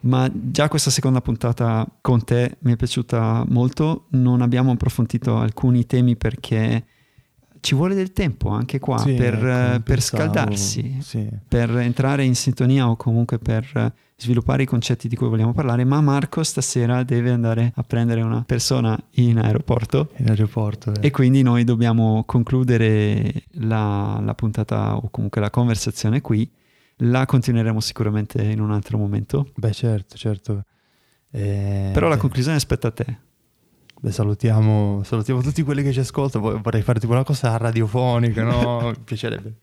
Ma già questa seconda puntata con te mi è piaciuta molto. Non abbiamo approfondito alcuni temi perché ci vuole del tempo anche qua Sì, per, ecco, eh, per pensavo, scaldarsi Sì. per entrare in sintonia o comunque per eh, sviluppare i concetti di cui vogliamo parlare, ma Marco stasera deve andare a prendere una persona in aeroporto In aeroporto. eh. e quindi noi dobbiamo concludere la, la puntata o comunque la conversazione qui. La continueremo sicuramente in un altro momento, Beh, certo, certo. Eh, però la beh, conclusione aspetta a te. Beh, salutiamo, salutiamo tutti quelli che ci ascoltano. Vorrei fare tipo una cosa radiofonica, no? Mi piacerebbe.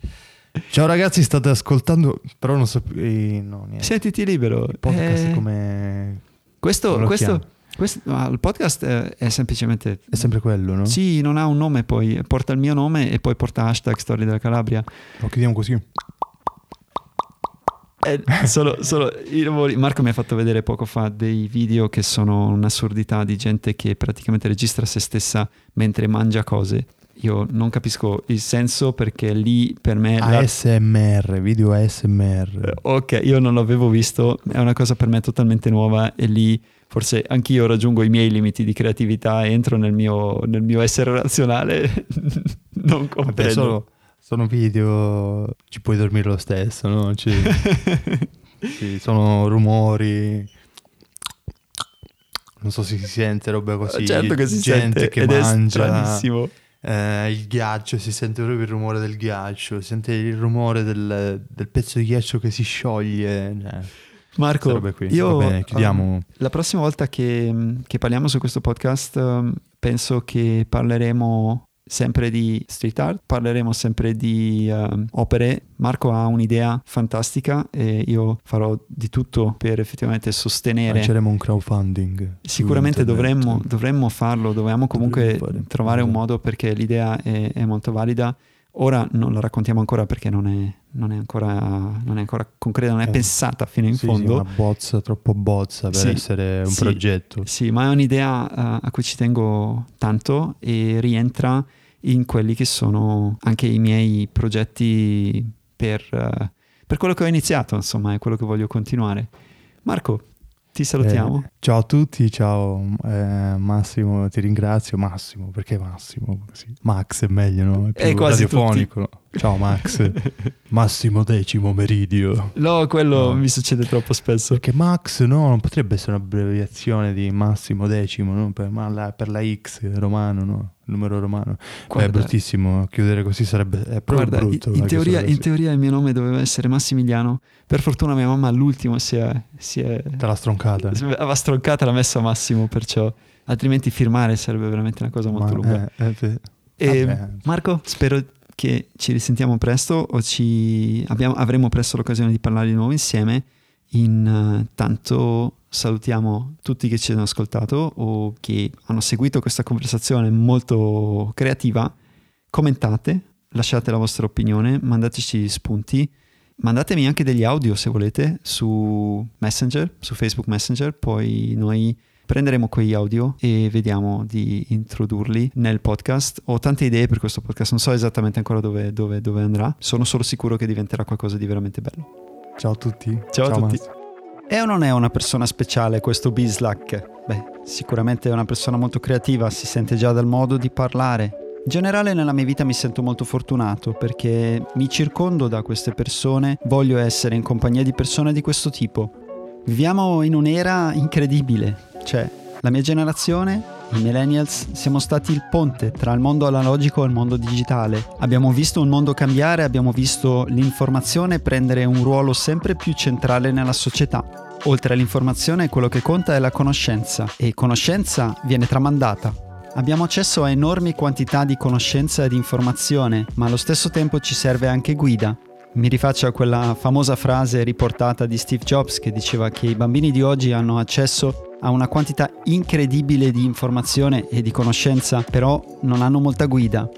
Ciao ragazzi, state ascoltando, però non so più... eh, no. Sentiti libero. Il podcast Eh, come... questo, come questo, questo- ah, il podcast è semplicemente È sempre quello, no? Sì, non ha un nome poi, porta il mio nome e poi porta hashtag Storia della Calabria. Lo chiudiamo così. Eh, solo, solo i lavori- Marco mi ha fatto vedere poco fa dei video che sono un'assurdità di gente che praticamente registra se stessa mentre mangia cose. Io non capisco il senso perché lì per me... la- ASMR, video ASMR. Eh, Ok, io non l'avevo visto, è una cosa per me totalmente nuova e lì forse anch'io raggiungo i miei limiti di creatività, entro nel mio, nel mio essere razionale, non Vabbè, comprendo. Sono, video, ci puoi dormire lo stesso, no? Ci- sì, sono rumori. non so se si sente roba così. Certo che si gente sente che ed è mangia. stranissimo. eh, il ghiaccio, si sente proprio il rumore del ghiaccio, si sente il rumore del, del pezzo di ghiaccio che si scioglie. queste Marco, io Va bene, chiudiamo. um, la prossima volta che, che parliamo su questo podcast um, penso che parleremo sempre di street art, parleremo sempre di um, opere. Marco ha un'idea fantastica e io farò di tutto per effettivamente sostenere. Lanceremo un crowdfunding. Sicuramente dovremmo, dovremmo farlo, dobbiamo comunque Dovremmo trovare un modo perché l'idea è, è molto valida. Ora non la raccontiamo ancora perché non è, non è ancora, non è ancora concreta, non è Eh, pensata fino in Sì, sì, fondo. una bozza, troppo bozza per Sì, essere un sì. progetto. Sì, ma è un'idea eh, a cui ci tengo tanto e rientra in quelli che sono anche i miei progetti per, eh, per quello che ho iniziato, insomma, è quello che voglio continuare. Marco, ti salutiamo. Eh, ciao a tutti, ciao eh, Massimo, ti ringrazio. Massimo, perché Massimo? Così. Max è meglio, no? È più Eh, quasi radiofonico. no? Ciao Max, Massimo Decimo Meridio. No, quello No. mi succede troppo spesso. Perché Max no, non potrebbe essere un'abbreviazione di Massimo Decimo, no? per, ma la- per la X romano, no? Numero romano. Beh, è Guarda, bruttissimo, chiudere così sarebbe è proprio guarda, brutto. in, teoria, in teoria il mio nome doveva essere Massimiliano. Per fortuna mia mamma all'ultimo si è, si è Te l'ha stroncata. aveva stroncata e l'ha messa Massimo, perciò altrimenti firmare sarebbe veramente una cosa molto Ma- lunga. eh, eh, sì. E Vabbè. Marco, spero che ci risentiamo presto o ci abbiamo- avremo presto l'occasione di parlare di nuovo insieme. Intanto salutiamo tutti che ci hanno ascoltato o che hanno seguito questa conversazione molto creativa. Commentate, lasciate la vostra opinione, mandateci spunti. Mandatemi anche degli audio se volete su Messenger, su Facebook Messenger, poi noi prenderemo quegli audio e vediamo di introdurli nel podcast. Ho tante idee per questo podcast, non so esattamente ancora dove, dove- dove andrà, sono solo sicuro che diventerà qualcosa di veramente bello. Ciao a tutti. Ciao a tutti. Massimo. È o non è una persona speciale questo Bislak? Beh, sicuramente è una persona molto creativa, si sente già dal modo di parlare. In generale nella mia vita mi sento molto fortunato perché mi circondo da queste persone, voglio essere in compagnia di persone di questo tipo. Viviamo in un'era incredibile, cioè la mia generazione, i millennials, siamo stati il ponte tra il mondo analogico e il mondo digitale. Abbiamo visto un mondo cambiare, abbiamo visto l'informazione prendere un ruolo sempre più centrale nella società. Oltre all'informazione, quello che conta è la conoscenza e conoscenza viene tramandata. Abbiamo accesso a enormi quantità di conoscenza e di informazione, ma allo stesso tempo ci serve anche guida. Mi rifaccio a quella famosa frase riportata di Steve Jobs che diceva che i bambini di oggi hanno accesso a una quantità incredibile di informazione e di conoscenza, però non hanno molta guida.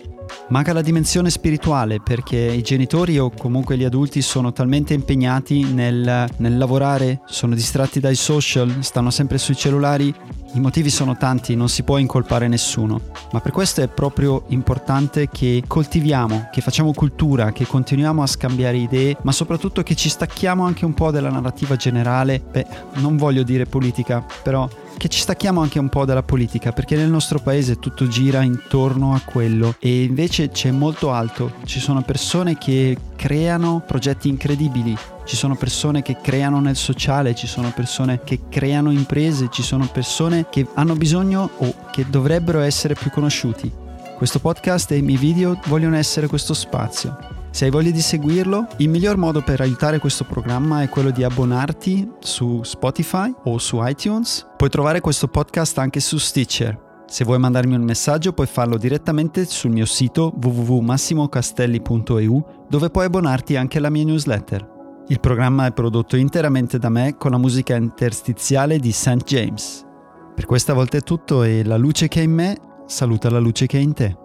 Manca la dimensione spirituale perché i genitori o comunque gli adulti sono talmente impegnati nel, nel lavorare, sono distratti dai social, stanno sempre sui cellulari. I motivi sono tanti, non si può incolpare nessuno, ma per questo è proprio importante che coltiviamo, che facciamo cultura, che continuiamo a scambiare idee, ma soprattutto che ci stacchiamo anche un po' dalla narrativa generale, beh, non voglio dire politica, però che ci stacchiamo anche un po' dalla politica, perché nel nostro paese tutto gira intorno a quello e invece c'è molto alto. Ci sono persone che creano progetti incredibili, ci sono persone che creano nel sociale, ci sono persone che creano imprese, ci sono persone che hanno bisogno o che dovrebbero essere più conosciuti. Questo podcast e i miei video vogliono essere questo spazio. Se hai voglia di seguirlo, il miglior modo per aiutare questo programma è quello di abbonarti su Spotify o su iTunes. Puoi trovare questo podcast anche su Stitcher. Se vuoi mandarmi un messaggio puoi farlo direttamente sul mio sito www.massimocastelli.eu dove puoi abbonarti anche alla mia newsletter. Il programma è prodotto interamente da me con la musica interstiziale di St. James. Per questa volta è tutto e la luce che è in me saluta la luce che è in te.